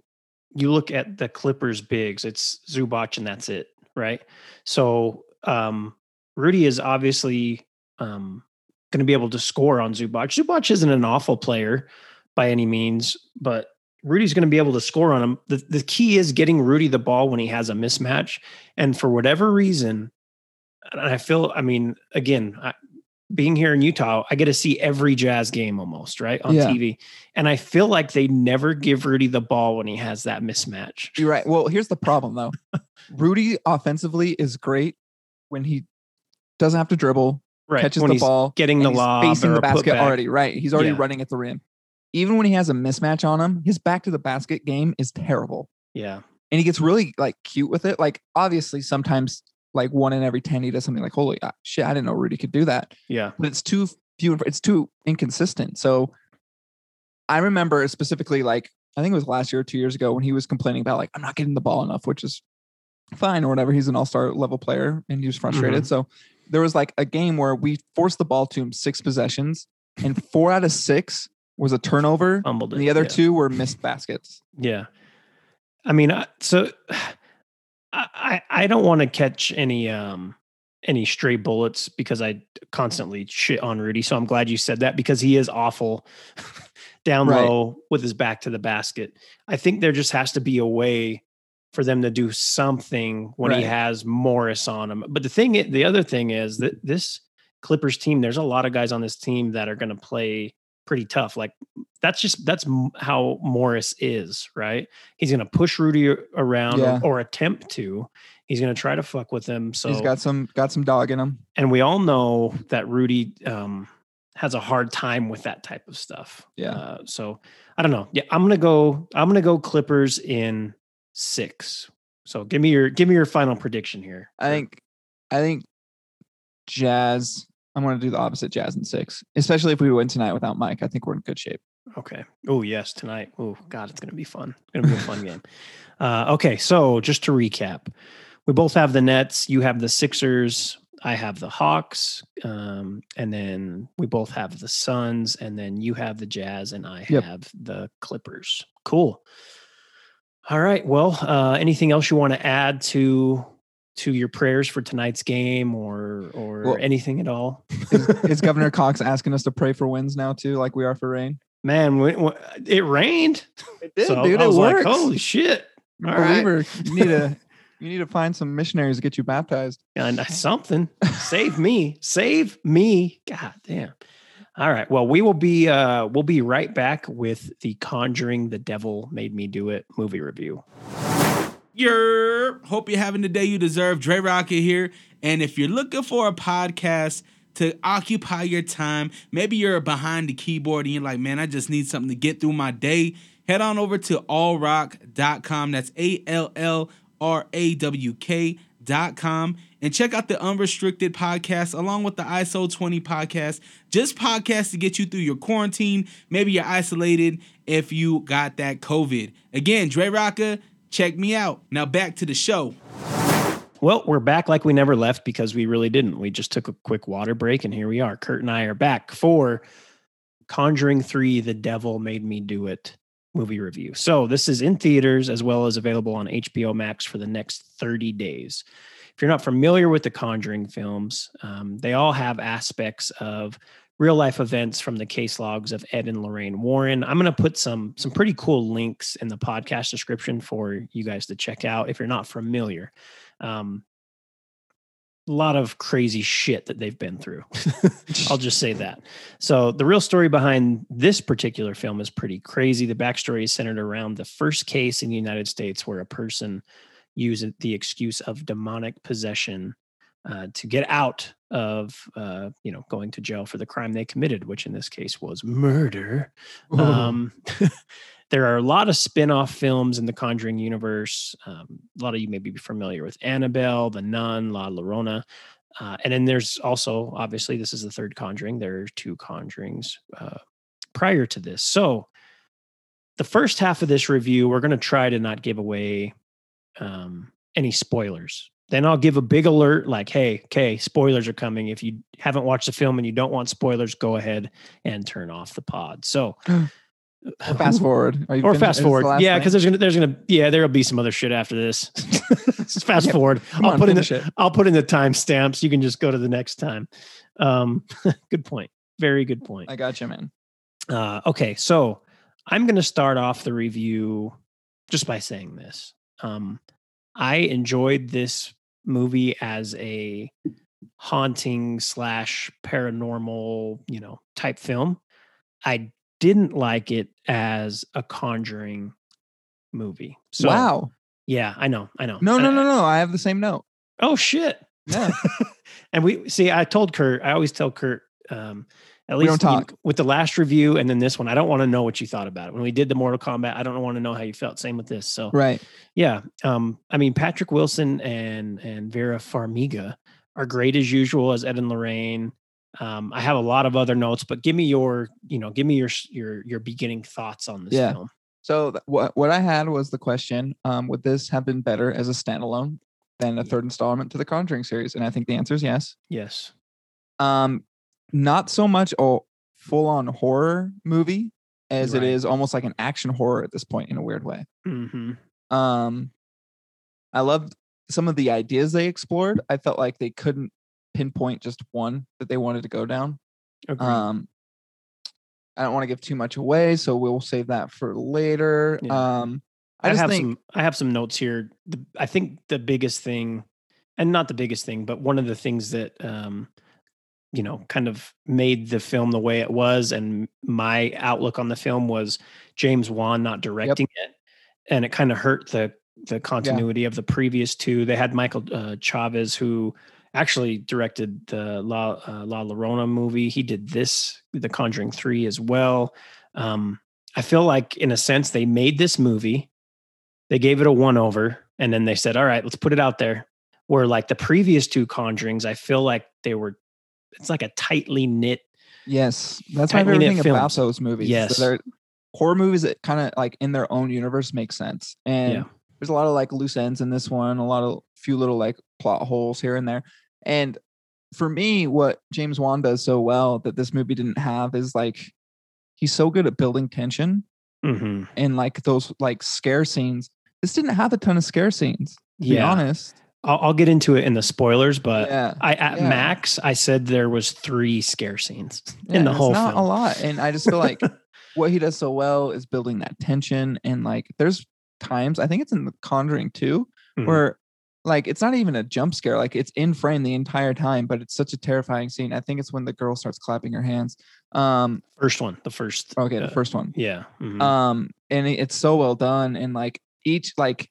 you look at the Clippers bigs, it's Zubac and that's it, right? So um, Rudy is obviously um, going to be able to score on Zubac. Zubac isn't an awful player by any means, but Rudy's going to be able to score on him. The the key is getting Rudy the ball when he has a mismatch, and for whatever reason, and I feel, I mean, again, I, being here in Utah, I get to see every Jazz game almost right on Yeah. TV, and I feel like they never give Rudy the ball when he has that mismatch. You're right. Well, here's the problem though. Rudy offensively is great when he doesn't have to dribble, Right catches when the he's ball, getting the lob facing the basket already. Right, he's already Yeah. running at the rim. Even when he has a mismatch on him, his back to the basket game is terrible, Yeah, and he gets really like cute with it. Like obviously, sometimes like one in every ten, he does something like, "Holy ah, shit, I didn't know Rudy could do that." yeah, But it's too few. It's too inconsistent. So I remember specifically, like I think it was last year or two years ago when he was complaining about like I'm not getting the ball enough, which is fine or whatever. He's an all star level player and he was frustrated. So there was like a game where we forced the ball to him six possessions, and four out of six was a turnover, fumbled it. and the other yeah. two were missed baskets. Yeah. I mean, so I I don't want to catch any um any stray bullets because I constantly shit on Rudy. So I'm glad you said that because he is awful down Right. low with his back to the basket. I think there just has to be a way for them to do something when he has Morris on him. But the thing, the other thing is that this Clippers team, there's a lot of guys on this team that are going to play pretty tough. Like that's just that's how Morris is, right? He's going to push Rudy around Yeah. or, or attempt to. He's going to try to fuck with him. So He's got some got some dog in him. and we all know that Rudy um, has a hard time with that type of stuff. Yeah. Uh, so I don't know. Yeah, I'm gonna go. I'm gonna go Clippers in six. So give me your give me your final prediction here. I think I think Jazz. I'm going to do the opposite. Jazz in six, especially if we win tonight without Mike. I think we're in good shape. Okay. Oh yes, tonight. Oh God, it's gonna be fun. It's gonna be a fun game. Uh, okay, so just to recap, we both have the Nets. You have the Sixers. I have the Hawks, um, and then we both have the Suns, and then you have the Jazz, and I Yep. have the Clippers. Cool. All right. Well, uh, anything else you want to add to to your prayers for tonight's game, or or Well- anything at all? Is, is Governor Cox asking us to pray for wins now too, like we are for rain? Man, when, when, it rained. It so dude. I It works. like, holy shit. All right. believer. You need to you need to find some missionaries to get you baptized. And something. Save me. Save me. God damn. All right. Well, we will be uh we'll be right back with the Conjuring the Devil Made Me Do It movie review. Yer, hope you're having the day you deserve. Dre Rawka here. And if you're looking for a podcast to occupy your time, maybe you're behind the keyboard and you're like, man, I just need something to get through my day. Head on over to allrawk.com. That's A L L R A W K.com. And check out the Unrestricted podcast along with the ISO 20 podcast. Just podcasts to get you through your quarantine. Maybe you're isolated if you got that COVID. Again, Dre Rawka, check me out. Now back to the show. Well, we're back like we never left because we really didn't. We just took a quick water break and here we are. Kurt and I are back for Conjuring 3 The Devil Made Me Do It movie review. So, this is in theaters as well as available on HBO Max for the next 30 days. If you're not familiar with the Conjuring films, um, they all have aspects of real life events from the case logs of Ed and Lorraine Warren. I'm going to put some some pretty cool links in the podcast description for you guys to check out if you're not familiar. Um, a lot of crazy shit that they've been through. I'll just say that. So the real story behind this particular film is pretty crazy. The backstory is centered around the first case in the United States where a person used the excuse of demonic possession uh, to get out of uh, you know going to jail for the crime they committed, which in this case was murder. Um, there are a lot of spin-off films in the Conjuring universe. Um, a lot of you may be familiar with Annabelle, The Nun, La Llorona. Uh, and then there's also, obviously, this is the third Conjuring. There are two Conjurings uh, prior to this. So, the first half of this review, we're going to try to not give away um, any spoilers. Then I'll give a big alert like, hey, okay, spoilers are coming. If you haven't watched the film and you don't want spoilers, go ahead and turn off the pod. So, Or fast forward. Are you or finished? fast the forward. Yeah, because there's gonna there's gonna yeah there'll be some other shit after this. Fast Yeah, forward. I'll on, put in the it. I'll put in the timestamps. You can just go to the next time. Um, good point. Very good point. I got you, man. Uh, okay, so I'm going to start off the review just by saying this. Um, I enjoyed this movie as a haunting slash paranormal, you know, type film. I didn't like it as a conjuring movie. So, wow. Yeah, I know. I know. No, no, no, no. I have the same note. Oh shit. Yeah. and we see. I told Kurt. I always tell Kurt. Um, at We least don't you- talk. with the last review and then this one. I don't want to know what you thought about it. When we did the Mortal Kombat, I don't want to know how you felt. Same with this. So right. yeah. Um, I mean Patrick Wilson and and Vera Farmiga are great as usual as Ed and Lorraine. Um, I have a lot of other notes, but give me your, you know, give me your your your beginning thoughts on this Yeah. film. So th- what what I had was the question: um, Would this have been better as a standalone than a third installment to the Conjuring series? And I think the answer is yes. Yes. Um, not so much a full on horror movie as Right. it is almost like an action horror at this point in a weird way. hmm Um, I loved some of the ideas they explored. I felt like they couldn't pinpoint just one that they wanted to go down. Um, I don't want to give too much away, so we'll save that for later. Yeah. Um, I, I, just have think some I have some notes here. The, I think the biggest thing, and not the biggest thing, but one of the things that um, you know, kind of made the film the way it was, and my outlook on the film was James Wan not directing it, and it kind of hurt the the continuity of the previous two. They had Michael uh, Chavez who actually directed the La uh, La Llorona movie. He did this, The Conjuring Three, as well. Um, I feel like, in a sense, they made this movie they gave it a one over and then they said all right let's put it out there where like the previous two conjurings i feel like they were it's like a tightly knit yes, that's my favorite thing about those movies. Yes. they're horror movies that kind of like in their own universe make sense, and Yeah. there's a lot of like loose ends in this one, a lot of few little like plot holes here and there, and for me, what James Wan does so well that this movie didn't have is like he's so good at building tension hmm and like those like scare scenes. This didn't have a ton of scare scenes. To be honest. I'll, I'll get into it in the spoilers but yeah. i at yeah. max i said there was three scare scenes Yeah, in the whole not film a lot. And I just feel like what he does so well is building that tension. And like there's times, I think it's in the Conjuring too, Mhm. where like it's not even a jump scare. Like it's in frame the entire time, but it's such a terrifying scene. I think it's when the girl starts clapping her hands. Um, first one the first okay, the uh, first one. yeah mhm. um and it- it's so well done and like each like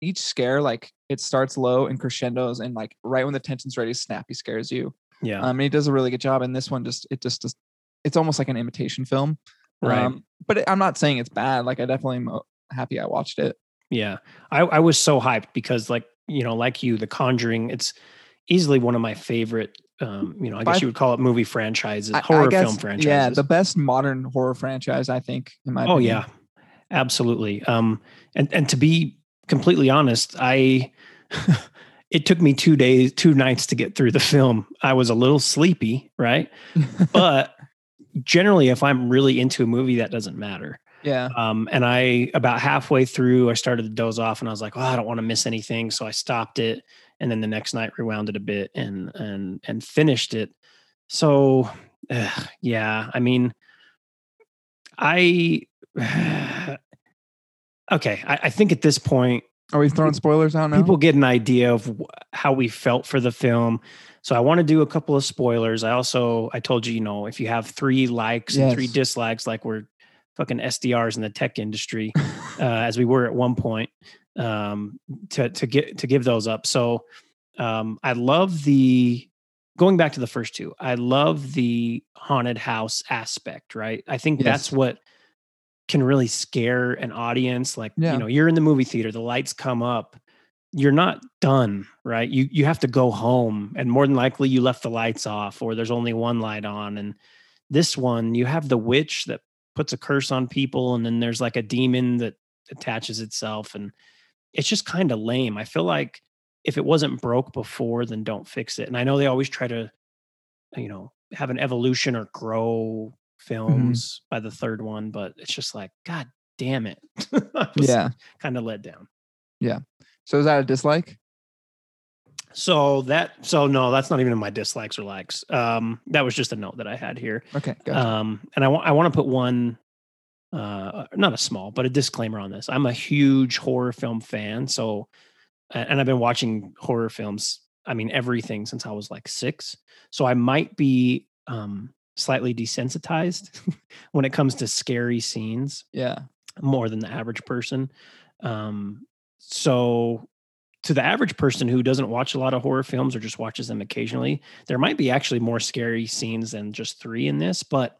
each scare like it starts low and crescendos and like right when the tension's ready snap he scares you yeah um and he does a really good job and this one just it just does it's almost like an imitation film right um but it- i'm not saying it's bad like i definitely am uh, happy i watched it Yeah. I, I was so hyped because like, you know, like you, The Conjuring, it's easily one of my favorite um, you know, I guess you would call it movie franchises, I- I horror guess, film franchises. yeah the best modern horror franchise i think in my Oh opinion. yeah. Absolutely. Um and and to be completely honest, I it took me two days, two nights to get through the film. I was a little sleepy, right? but generally, if I'm really into a movie, that doesn't matter. yeah. Um, and I about halfway through, I started to doze off, and I was like, "Oh, I don't want to miss anything," so I stopped it, and then the next night rewound it a bit and and and finished it. So, yeah, I mean, I okay. I, I think at this point, Are we throwing spoilers out now? people get an idea of how we felt for the film. So I want to do a couple of spoilers. I also I told you, you know, if you have three likes and three dislikes, like we're fucking SDRs in the tech industry, uh, as we were at one point, um, to to get to give those up. So um, I love the going back to the first two. I love the haunted house aspect. Right. I think that's what can really scare an audience. Like Yeah. you know, you're in the movie theater, the lights come up. You're not done, right? You you have to go home, and more than likely you left the lights off, or there's only one light on. And this one, you have the witch that puts a curse on people, and then there's like a demon that attaches itself, and it's just kind of lame. I feel like if it wasn't broke before, then don't fix it. And I know they always try to, you know, have an evolution or grow films by the third one, but it's just like, God damn it. yeah. Kind of let down. Yeah. So is that a dislike? So that so no, that's not even in my dislikes or likes. Um, that was just a note that I had here. Okay. Gotcha. Um, and I want I want to put one, uh, not a small, but a disclaimer on this. I'm a huge horror film fan, so and I've been watching horror films. I mean everything since I was like six. So I might be um slightly desensitized when it comes to scary scenes yeah. more than the average person. Um, so to the average person who doesn't watch a lot of horror films or just watches them occasionally, there might be actually more scary scenes than just three in this. But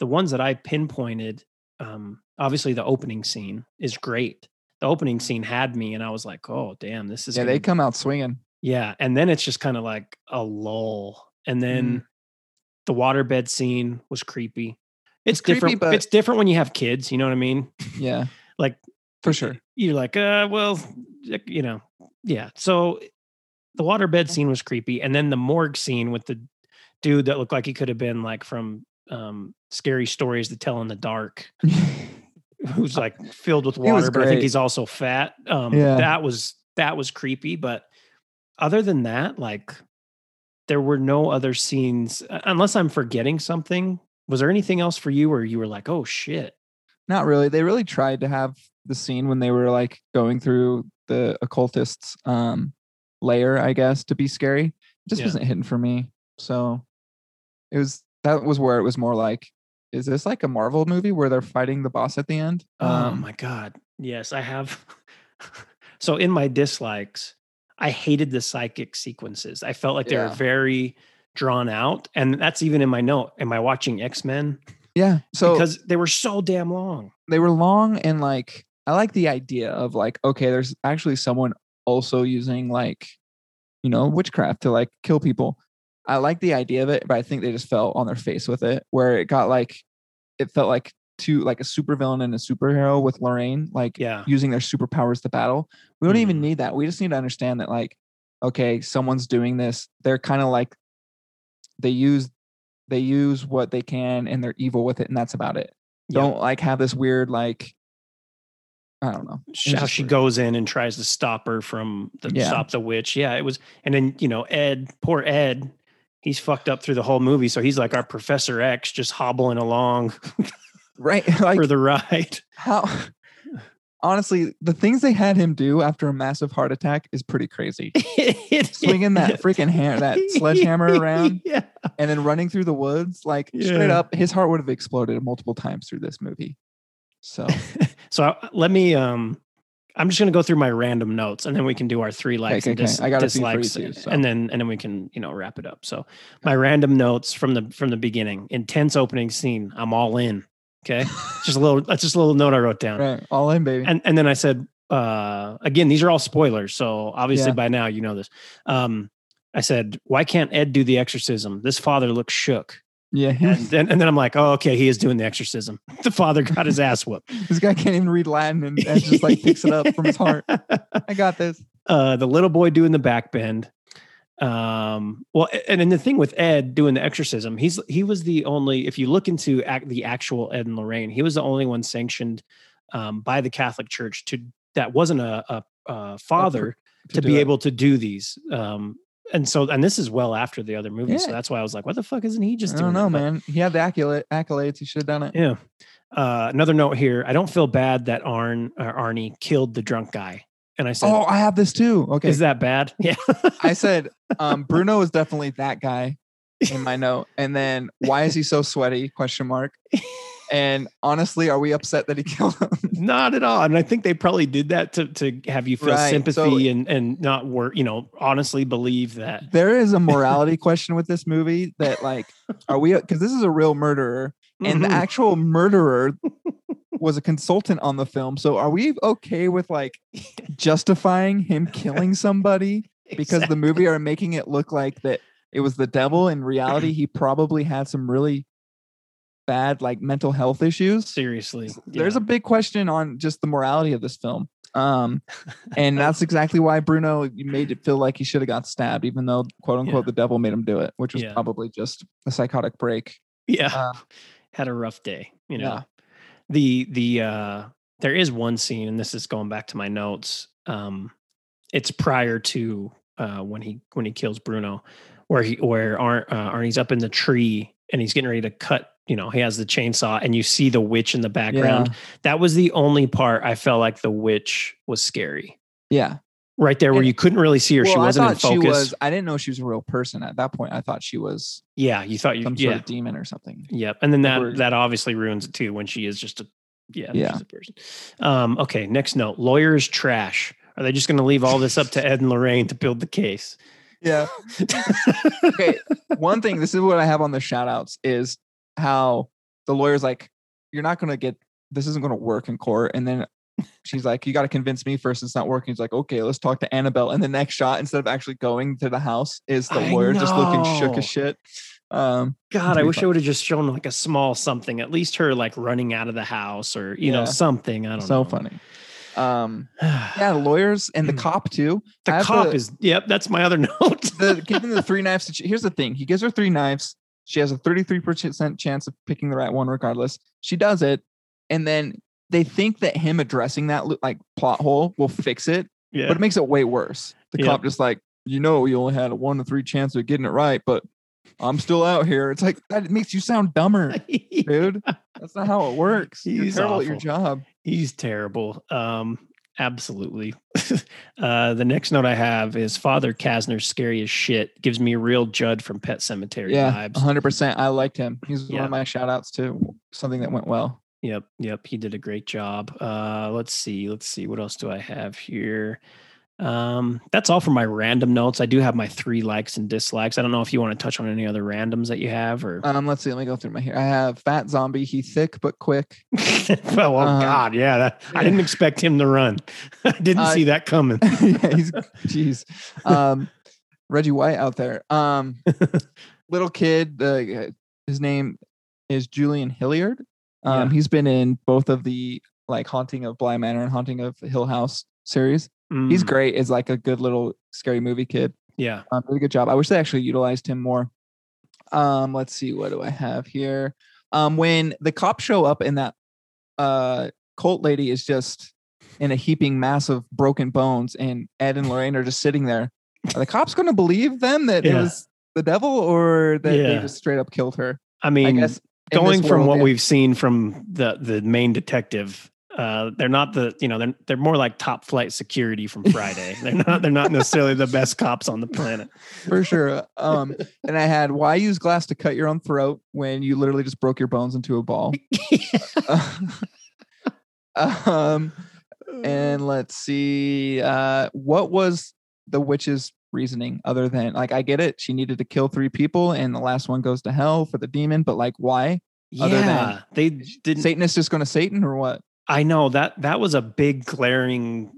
the ones that I pinpointed, um, obviously the opening scene is great. The opening scene had me, and I was like, "Oh, damn, this is Yeah. They come out swinging. yeah, and then it's just kind of like a lull, and then the waterbed scene was creepy. It's, It's creepy, different. but- it's different when you have kids. You know what I mean? Yeah. Like For sure. You're like, uh, well, you know, yeah. So the waterbed scene was creepy, and then the morgue scene with the dude that looked like he could have been like from um, Scary Stories to Tell in the Dark, who's like filled with water, but I think he's also fat. Um, Yeah. that was that was creepy, but other than that, like there were no other scenes unless I'm forgetting something. Was there anything else for you where you were like, oh shit? Not really. They really tried to have the scene when they were like going through the occultist's um layer, I guess, to be scary. It just Yeah. wasn't hitting for me. So it was that was where it was more like, is this like a Marvel movie where they're fighting the boss at the end? Oh Um, my god. Yes, I have. so in my dislikes, I hated the psychic sequences. I felt like they were very drawn out, and that's even in my note. Am I watching X Men? yeah. So because they were so damn long. they were long and like I like the idea of like, okay, there's actually someone also using like, you know, witchcraft to like kill people. I like the idea of it, but I think they just fell on their face with it, where it got like it felt like two like a supervillain and a superhero with Lorraine, like Yeah. using their superpowers to battle. We don't even Mhm. need that. We just need to understand that like, okay, someone's doing this. They're kind of like they use they use what they can and they're evil with it, and that's about it Yeah. don't like have this weird like I don't know. How she weird. goes in and tries to stop her from the Yeah. stop the witch. Yeah, it was, and then you know Ed, poor Ed, he's fucked up through the whole movie. So he's like our Professor X, just hobbling along right like for the ride. how honestly the things they had him do after a massive heart attack is pretty crazy swinging that freaking hammer that sledgehammer around Yeah. and then running through the woods like straight up his heart would have exploded multiple times through this movie so So I- let me um I'm just gonna go through my random notes and then we can do our three likes okay, and okay. dis- I got a few for you dislikes too, so. and then and then we can you know wrap it up. So my random notes from the from the beginning. Intense opening scene. I'm all in. Okay. just a little that's just a little note I wrote down. right all in baby And and then I said uh again, these are all spoilers. So obviously Yeah. by now you know this. Um I said, why can't Ed do the exorcism? This father looks shook. yeah And then and then I'm like, oh, okay, he is doing the exorcism. The father got his ass whooped. this guy can't even read latin and, and just like picks it up from his heart i got this uh, the little boy doing the back bend. Um, well, and then the thing with Ed doing the exorcism, he's he was the only. If you look into ac- the actual Ed and Lorraine, he was the only one sanctioned um, by the Catholic Church to that wasn't a, a, a father to, do be it. able to do these. Um, and so, and this is well after the other movies, so that's why I was like, "What the fuck isn't he just I doing?" don't know? But- man. He had the accolade, accolades. He should have done it. Yeah. Uh, another note here: I don't feel bad that Arn or Arnie killed the drunk guy, and I said, Oh, I have this too. Okay. "Is that bad?" Yeah. I said um, Bruno is definitely that guy in my note. And then why is he so sweaty? Question mark. And honestly, are we upset that he killed him? Not at all. And I think they probably did that to to have you feel Right, sympathy so- and and not work, you know, honestly believe that. there is a morality question with this movie that like, are we because this is a real murderer and the Mhm. actual murderer was a consultant on the film. So are we okay with like justifying him killing somebody because the movie are making it look like that it was the devil in reality he probably had some really bad like mental health issues seriously, there's a big question on just the morality of this film um and that's exactly why bruno made it feel like he should have got stabbed even though quote unquote Yeah. the devil made him do it which was Yeah. probably just a psychotic break yeah uh, had a rough day. You know, yeah the the uh there is one scene, and this is going back to my notes. Um, it's prior to uh when he when he kills Bruno, where he where Ar- uh, Arnie's up in the tree and he's getting ready to cut. You know, he has the chainsaw, and you see the witch in the background. That was the only part I felt like the witch was scary. yeah Right there, where And- you couldn't really see her. she well, I wasn't in thought focus. she was i didn't know she was a real person at that point i thought she was yeah, you thought you. some Yeah, sort of demon or something Yep. And then that that obviously ruins it too when she is just a yeah, Yeah. she's a person. Um, okay, next note. Lawyers trash. Are they just gonna leave all this up to Ed and Lorraine to build the case? yeah okay one thing this is what i have on the shout outs is how the lawyer's like you're not going to get this isn't going to work in court and then she's like you got to convince me first it's not working he's like okay let's talk to annabelle and the next shot instead of actually going to the house is the I lawyer just looking shook know. as shit um God, I wish I would have just shown like a small something, at least her like running out of the house or you know, something. I don't so know. So funny um yeah the lawyers and the cop too the cop to- is yep, that's my other note. the giving the three knives. Ch- here's the thing: he gives her three knives. She has a 33 percent chance of picking the right one, regardless. She does it, and then they think that him addressing that like plot hole will fix it, yeah. but it makes it way worse. The Yep. cop just like, you know, you only had a one to three chance of getting it right, but I'm still out here. It's like that makes you sound dumber, dude. That's not how it works. You're He's terrible at your job. He's terrible. Um, absolutely. uh, the next note I have is Father Kastner's scary as shit. Gives me a real Judd from Pet Sematary Yeah, vibes. 100. percent I liked him. He's one of my shout outs too. Something that went well. Yep, yep. He did a great job. Uh, let's see, let's see. What else do I have here? Um, that's all for my random notes. I do have my three likes and dislikes. I don't know if you want to touch on any other randoms that you have or Um, let's see. Let me go through my here. I have fat zombie. He thick but quick. well, oh uh, God, yeah. That, I didn't expect him to run. I didn't Uh, see that coming. yeah, he's jeez. Um, Reggie White out there. Um, little kid. Uh, his name is Julian Hilliard. Um, Yeah. he's been in both of the like Haunting of Bly Manor and Haunting of Hill House series. He's Mm, great. Is like a good little scary movie kid. Yeah. Um, really good job. I wish they actually utilized him more. Um, let's see, what do I have here? Um, when the cops show up and that uh cult lady is just in a heaping mass of broken bones, and Ed and Lorraine are just sitting there. Are the cops going to believe them that it was the devil, or that they just straight up killed her? I mean, I guess going from what we've seen from the the main detective uh they're not the you know they're they're more like top flight security from friday they're not they're not necessarily the best cops on the planet for sure. Um, and I had why use glass to cut your own throat when you literally just broke your bones into a ball. um, and let's see, uh, what was the witch's reasoning other than like I get it, she needed to kill three people, and the last one goes to hell for the demon, but like why? Other than- yeah they didn't Satanist just going to Satan or what? i know that that was a big glaring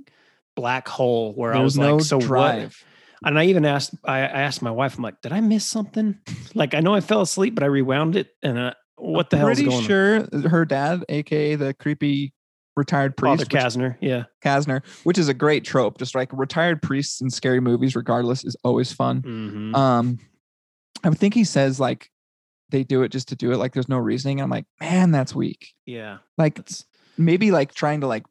black hole where i was no like so what and i even asked I, I asked my wife i'm like did i miss something like i know i fell asleep but i rewound it and uh, what the hell is Pretty going on sure her dad, aka the creepy retired priest, Father which- Yeah. Kastner, which is a great trope. Just like retired priests in scary movies, regardless, is always fun. hmm Um, I think he says like they do it just to do it, like there's no reasoning. I'm like, man, that's weak. yeah. Like That's maybe like trying to like,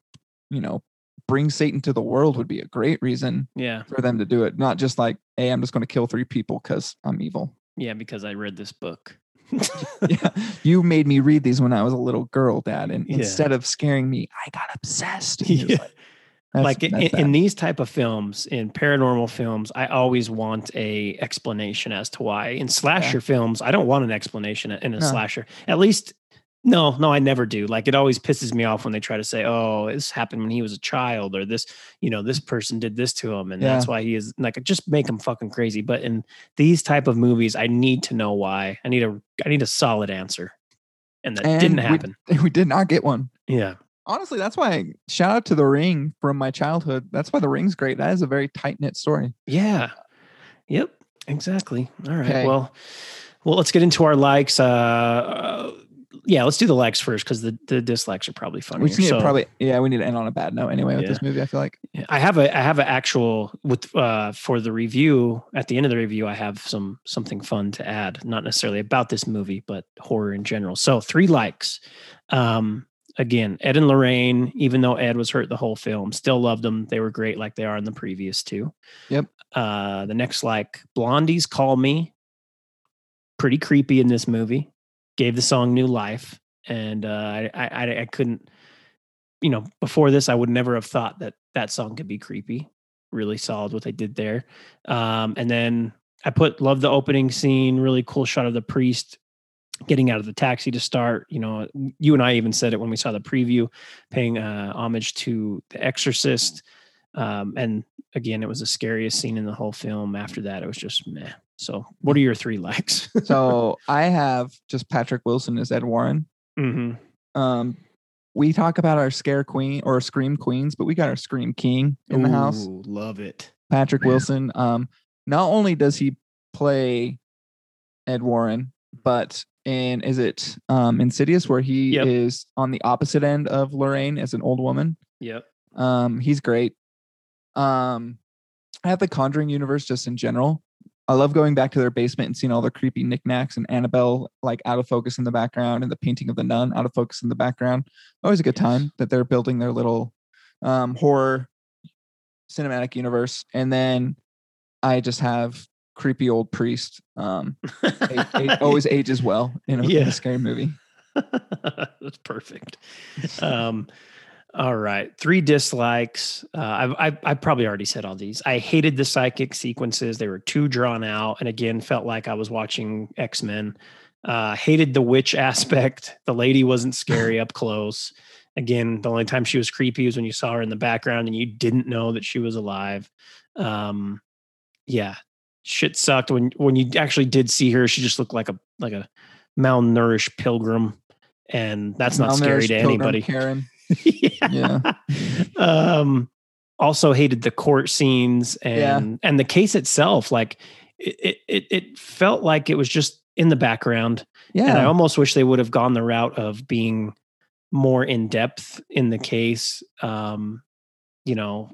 you know, bring Satan to the world would be a great reason yeah. for them to do it, not just like, hey, I'm just going to kill three people because I'm evil. Yeah. Because I read this book. yeah, you made me read these when I was a little girl, Dad, and Yeah. instead of scaring me, I got obsessed. And he was Yeah. like, "That's- like in, that's in bad." these type of films in paranormal films i always want a explanation as to why in slasher films i don't want an explanation in a No. slasher at least no no i never do like it always pisses me off when they try to say oh this happened when he was a child or this you know this person did this to him and that's why he is like just make him fucking crazy but in these type of movies i need to know why i need a i need a solid answer and that And didn't we- happen we did not get one. yeah Honestly, that's why shout out to the ring from my childhood. That's why the ring's great. That is a very tight knit story. Yeah. Yep. Exactly. All right. Okay. Well, well, let's get into our likes. Uh, uh yeah, let's do the likes first because the, the dislikes are probably funnier. We need So, to probably yeah, we need to end on a bad note anyway with this movie. I feel like I have a I have an actual with uh for the review at the end of the review I have some something fun to add, not necessarily about this movie, but horror in general. So three likes. Um again, Ed and Lorraine, even though Ed was hurt the whole film, still loved them. They were great like they are in the previous two. Yep. Uh the next like Blondie's Call Me. Pretty creepy in this movie. Gave the song new life. And uh I I, I- couldn't you know, before this, I would never have thought that that song could be creepy. Really solid what they did there. Um, and then I put love the opening scene, really cool shot of the priest getting out of the taxi to start. You know, you and I even said it when we saw the preview, paying uh, homage to The Exorcist. Um, and again, it was the scariest scene in the whole film. After that, it was just meh. So, what are your three likes? so. I have just Patrick Wilson as Ed Warren. hmm Um, we talk about our scare queen or scream queens, but we got our scream king in the house. Love it. Patrick Wilson. Um, not only does he play Ed Warren, but in is it um Insidious where he Yep. is on the opposite end of Lorraine as an old woman. Yep. Um, he's great. Um, I have the Conjuring universe just in general. I love going back to their basement and seeing all the creepy knickknacks and Annabelle like out of focus in the background and the painting of the nun out of focus in the background. Always a good Yes. time that they're building their little um, horror cinematic universe. And then I just have creepy old priest. Um, a- a- always ages well in a, in a scary movie. That's perfect. Um, all right, three dislikes. Uh, I've, I've I probably already said all these. I hated the psychic sequences; they were too drawn out, and again, felt like I was watching X Men. Uh, hated the witch aspect. The lady wasn't scary up close. Again, the only time she was creepy was when you saw her in the background and you didn't know that she was alive. Um, yeah, shit sucked when when you actually did see her. She just looked like a like a malnourished pilgrim, and that's not scary to pilgrim anybody. Karen. yeah. um also hated the court scenes Yeah. and and the case itself like it, it it felt like it was just in the background and i almost wish they would have gone the route of being more in depth in the case um you know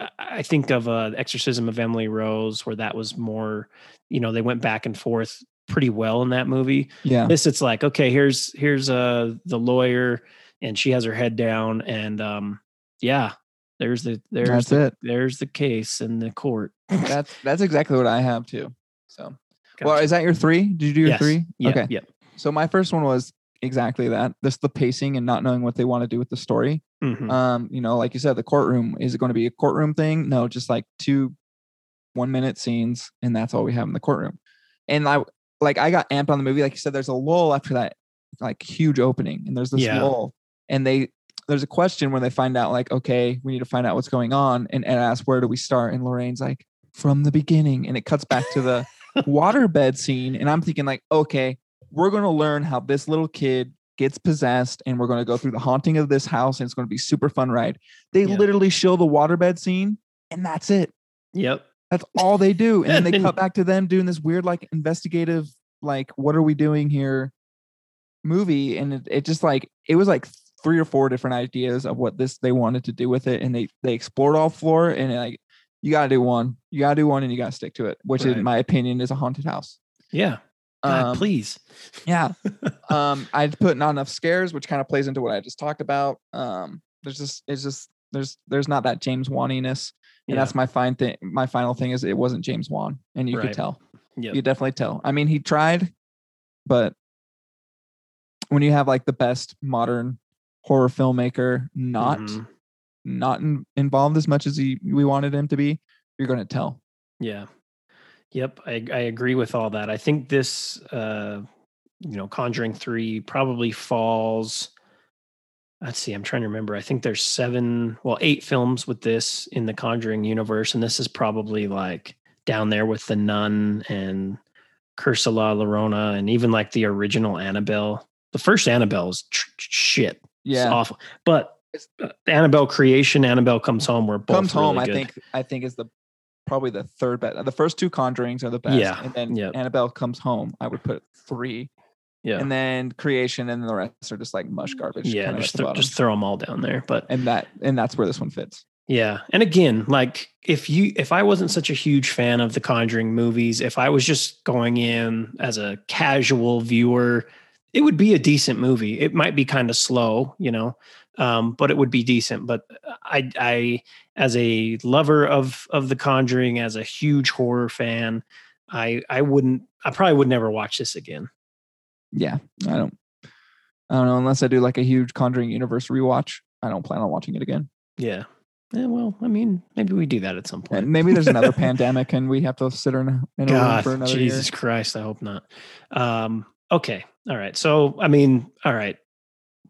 I- i think of uh exorcism of emily rose where that was more you know they went back and forth pretty well in that movie Yeah. this it's like okay here's here's uh the lawyer and she has her head down and um yeah there's the there's That's the, it. there's the case in the court That's that's exactly what I have too. So, well, is that your three? Did you do your Yes. three? yeah okay. yeah So my first one was exactly that. This the pacing and not knowing what they want to do with the story. Mhm. Um, you know, like you said, the courtroom is it going to be a courtroom thing? No, just like two one minute scenes, and that's all we have in the courtroom. And I like I got amped on the movie. Like you said, there's a lull after that like huge opening, and there's this Yeah. lull, and they there's a question when they find out like okay, we need to find out what's going on, and and ask where do we start, and Lorraine's like from the beginning, and it cuts back to the waterbed scene, and I'm thinking like okay, we're gonna learn how this little kid gets possessed and we're going to go through the haunting of this house and it's going to be super fun ride. They Yeah. literally show the waterbed scene and that's it. yep That's all they do. And then they cut back to them doing this weird like investigative like what are we doing here movie and it, it just like it was like three or four different ideas of what this they wanted to do with it, and they they explored all four. And like, you gotta do one, you gotta do one, and you gotta stick to it. Which, Right. in my opinion, is a haunted house. Yeah. God, Um, please. Yeah. um, I'd put not enough scares, which kind of plays into what I just talked about. Um, there's just it's just there's there's not that James Waniness, and Yeah. that's my fine thing. My final thing is it wasn't James Wan, and you Right. could tell. Yep. You definitely tell. I mean, he tried, but when you have like the best modern horror filmmaker not Mhm. not in, involved as much as he we wanted him to be, you're going to tell. Yeah. Yep. I, I agree with all that. I think this, uh, you know, Conjuring 3 probably falls. Let's see. I'm trying to remember. I think there's seven, well, eight films with this in the Conjuring universe. And this is probably like down there with The Nun and Curse of La Llorona and even like the original Annabelle. The first Annabelle is tr- tr- shit. It's Yeah. awful. But uh, Annabelle creation, Annabelle comes home. Were both Comes home, really I think I think is the probably the third best. The first two Conjurings are the best. Yeah, And then yep. Annabelle comes home. I would put three. Yeah. And then creation and the rest are just like mush garbage. yeah, just at the thro- bottom. just throw them all down there. But and that and that's where this one fits. yeah, and again, like if you if I wasn't such a huge fan of the Conjuring movies, if I was just going in as a casual viewer, it would be a decent movie. It might be kind of slow, you know, um, but it would be decent. But I I as a lover of of the Conjuring, as a huge horror fan, I I wouldn't I probably would never watch this again. Yeah. I don't I don't know, unless I do like a huge Conjuring universe rewatch. I don't plan on watching it again. Yeah. Yeah, well, I mean, maybe we do that at some point. And maybe there's another pandemic and we have to sit in a, in a room God, for another Jesus Christ, I hope not. Um, okay, all right. So, I mean, all right,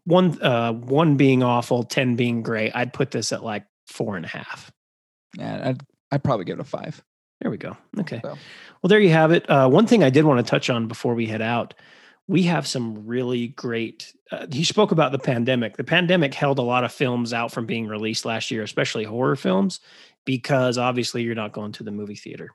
one uh, one being awful, ten being great. I'd put this at like four and a half. Yeah, I'd I'd probably give it a five. There we go. Okay. So. Well, there you have it. Uh, one thing I did want to touch on before we head out. We have some really great. Uh, you spoke about the pandemic. The pandemic held a lot of films out from being released last year, especially horror films, because obviously you're not going to the movie theater.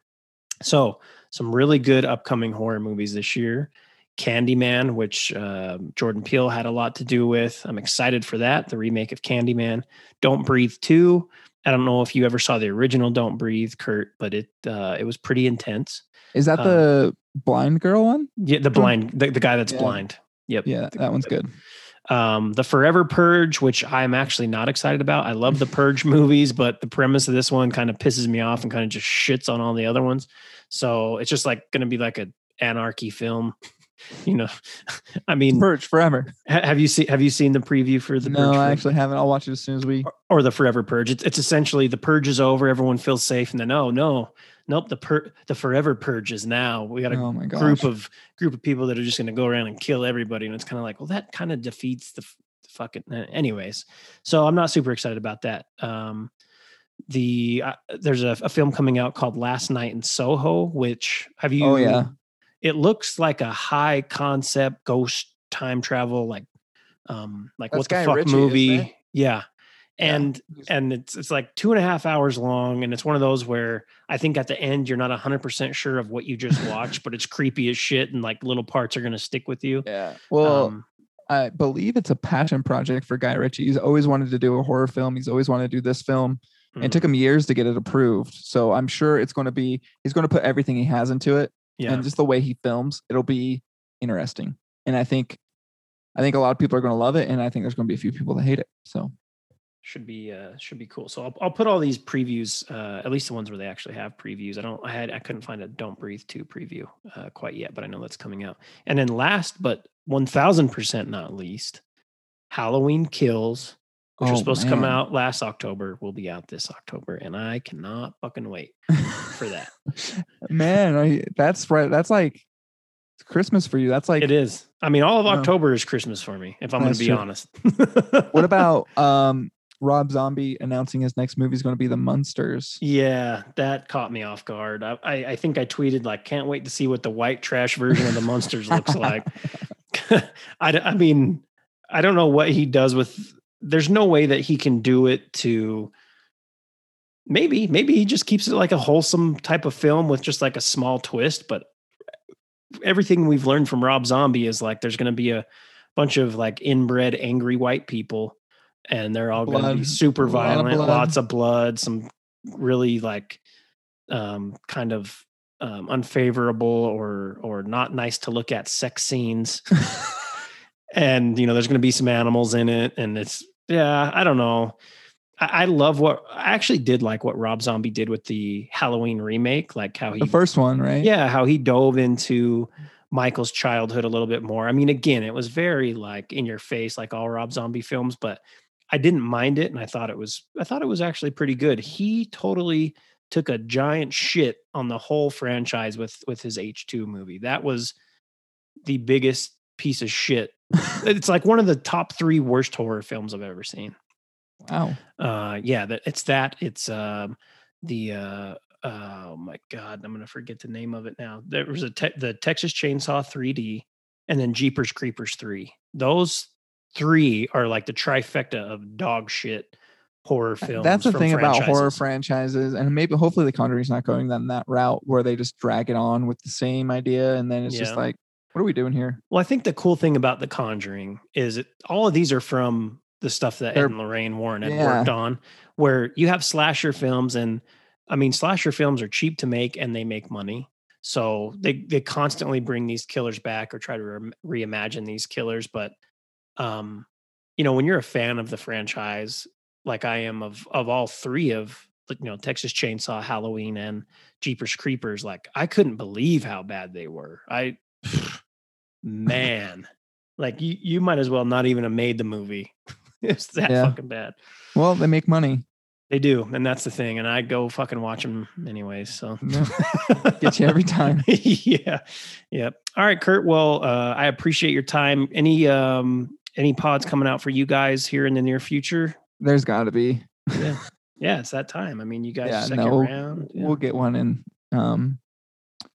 So, some really good upcoming horror movies this year. Candyman, which uh, Jordan Peele had a lot to do with. I'm excited for that. The remake of Candyman. Don't Breathe 2. I don't know if you ever saw the original Don't Breathe, Kurt, but it uh, it was pretty intense. Is that Um, the blind girl one? Yeah, the blind, the, the guy that's Yeah. blind. Yep. Yeah, that one's good. Um, the Forever Purge, which I'm actually not excited about. I love the Purge movies, but the premise of this one kind of pisses me off and kind of just shits on all the other ones. So it's just like going to be like a anarchy film. You know, I mean, Purge forever. ha- have you seen have you seen the preview for the no, Purge I actually haven't. I'll watch it as soon as we. or, or the Forever Purge? It's, it's essentially the purge is over, everyone feels safe, and then oh no, nope, the per the Forever Purge is now. We got a Oh group of group of people that are just going to go around and kill everybody and it's kind of like well that kind of defeats the, the fucking uh, anyways so i'm not super excited about that um the uh, there's a, a film coming out called last night in soho which have you Oh, yeah. It looks like a high concept ghost time travel like um like That's what the fuck Ritchie, movie it? yeah Yeah. and and it's it's like two and a half hours long and it's one of those where i think at the end you're not 100% sure of what you just watched but it's creepy as shit and like little parts are going to stick with you Yeah. Well, um, I believe it's a passion project for Guy Ritchie. He's always wanted to do a horror film. He's always wanted to do this film. mhm. It took him years to get it approved. So I'm sure it's going to be. He's going to put everything he has into it, yeah and just the way he films, it'll be interesting. And I think, I think a lot of people are going to love it, and I think there's going to be a few people that hate it. So should be uh should be cool so i'll, I'll put all these previews uh at least the ones where they actually have previews i don't i had i couldn't find a don't breathe 2 preview uh quite yet but i know that's coming out and then last but 1000% not least halloween kills which was Oh, supposed to come out last october will be out this october and i cannot fucking wait for that man, I, that's right. That's like Christmas for you. That's like it is i mean all of october is christmas for me if i'm going to be true. honest what about um Rob Zombie announcing his next movie is going to be The Munsters? Yeah, that caught me off guard. I, I, I think I tweeted like, "Can't wait to see what the white trash version of the monsters looks like." I, I mean, I don't know what he does with. There's no way that he can do it to. Maybe, maybe he just keeps it like a wholesome type of film with just like a small twist. But everything we've learned from Rob Zombie is like there's going to be a bunch of like inbred angry white people, and they're all going to be super lot of violent, lots of blood, some really like um, kind of um, unfavorable or or not nice to look at sex scenes. and you know there's going to be some animals in it and it's yeah i don't know. I, I love what i actually did like what rob zombie did with the halloween remake like how he the first one, right? yeah how he dove into michael's childhood a little bit more. I mean again it was very like in your face like all rob zombie films but i didn't mind it and i thought it was i thought it was actually pretty good. He totally took a giant shit on the whole franchise with with his h2 movie. That was the biggest piece of shit it's like one of the top three worst horror films i've ever seen Wow. uh yeah that it's that it's um the uh oh my god i'm gonna forget the name of it now there was a te- the texas chainsaw 3d and then jeepers creepers 3 those three are like the trifecta of dog shit horror films That's the thing about horror franchises. franchises, and maybe hopefully the Conjuring's not going down that route where they just drag it on with the same idea, and then it's just like, what are we doing here? well i think the cool thing about the conjuring is it, all of these are from the stuff that Ed They're- and lorraine warren had Yeah. worked on where you have slasher films and i mean slasher films are cheap to make and they make money so they they constantly bring these killers back or try to re- reimagine these killers but um you know when you're a fan of the franchise like i am of of all three of you know texas chainsaw halloween and jeepers creepers like i couldn't believe how bad they were i man like you you might as well not even have made the movie it's that Yeah. fucking bad Well, they make money. they do and that's the thing and i go fucking watch them anyways so Yeah. Get you every time. yeah yep all right kurt well uh i appreciate your time any um any pods coming out for you guys here in the near future There's got to be. yeah yeah it's that time i mean you guys Yeah, second no, round yeah. We'll get one in um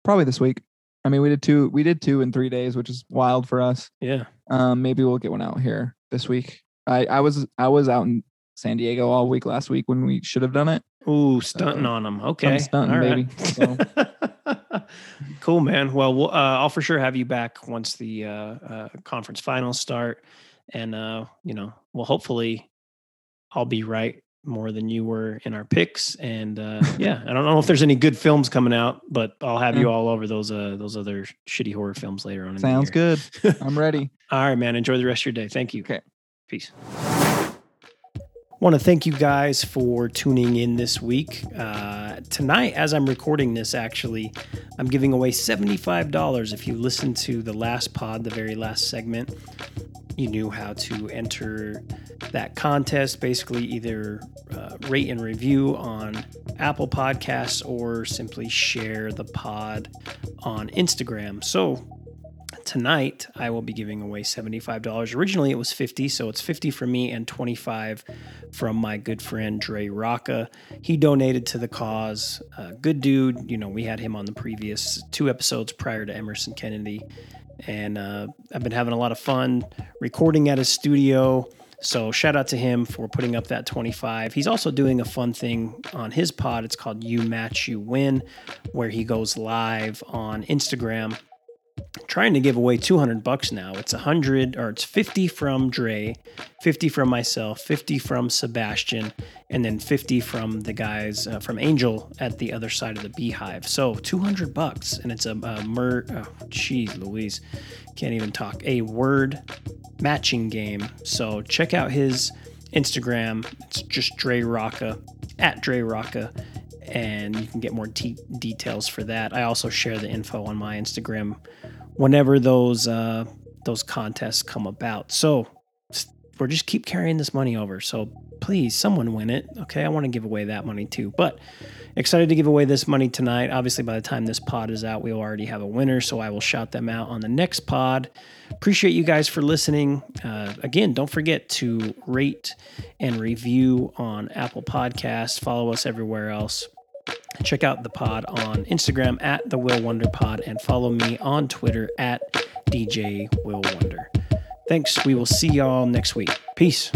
probably this week. I mean, we did two. We did two in three days, which is wild for us. yeah Um, maybe we'll get one out here this week. I I was I was out in San Diego all week last week when we should have done it. Ooh, stunting on them. Okay, stunting, all baby, right. cool, man. Well, we'll uh, I'll for sure have you back once the uh, uh, conference finals start, and uh, you know, well, hopefully, I'll be right more than you were in our picks. And uh, yeah, I don't know if there's any good films coming out, but I'll have you all over those uh, those other shitty horror films later on. Sounds good. I'm ready. All right, man. Enjoy the rest of your day. Thank you. Okay. Peace. Want to thank you guys for tuning in this week. Uh, tonight, as I'm recording this, actually, I'm giving away $75. If you listen to the last pod, the very last segment, you knew how to enter that contest. Basically, either uh, rate and review on Apple Podcasts or simply share the pod on Instagram. So, tonight I will be giving away $75. Originally it was 50, so it's 50 for me and 25 from my good friend Dre Rawka. He donated to the cause. Good dude. You know, we had him on the previous two episodes prior to Emerson Kennedy. And uh, I've been having a lot of fun recording at his studio. So shout out to him for putting up that 25. He's also doing a fun thing on his pod. It's called You Match You Win, where he goes live on Instagram trying to give away 200 bucks now. It's 100 or it's 50 from Dre, 50 from myself, 50 from Sebastian, and then 50 from the guys uh, from Angel at the other side of the beehive. So 200 bucks and it's a, a mer oh Louise. Can't even talk. A word matching game. So check out his Instagram. It's just Dre Rawka at Dre Rawka and you can get more te- details for that. I also share the info on my Instagram whenever those uh, those contests come about. So we're just keep carrying this money over. So please, someone win it. Okay, I want to give away that money too. But excited to give away this money tonight. Obviously, by the time this pod is out, we will already have a winner. So I will shout them out on the next pod. Appreciate you guys for listening. Uh, again, don't forget to rate and review on Apple Podcasts. Follow us everywhere else. Check out the pod on Instagram at the Will Wonder Pod and follow me on Twitter at DJ Will Wonder. Thanks. We will see y'all next week. Peace.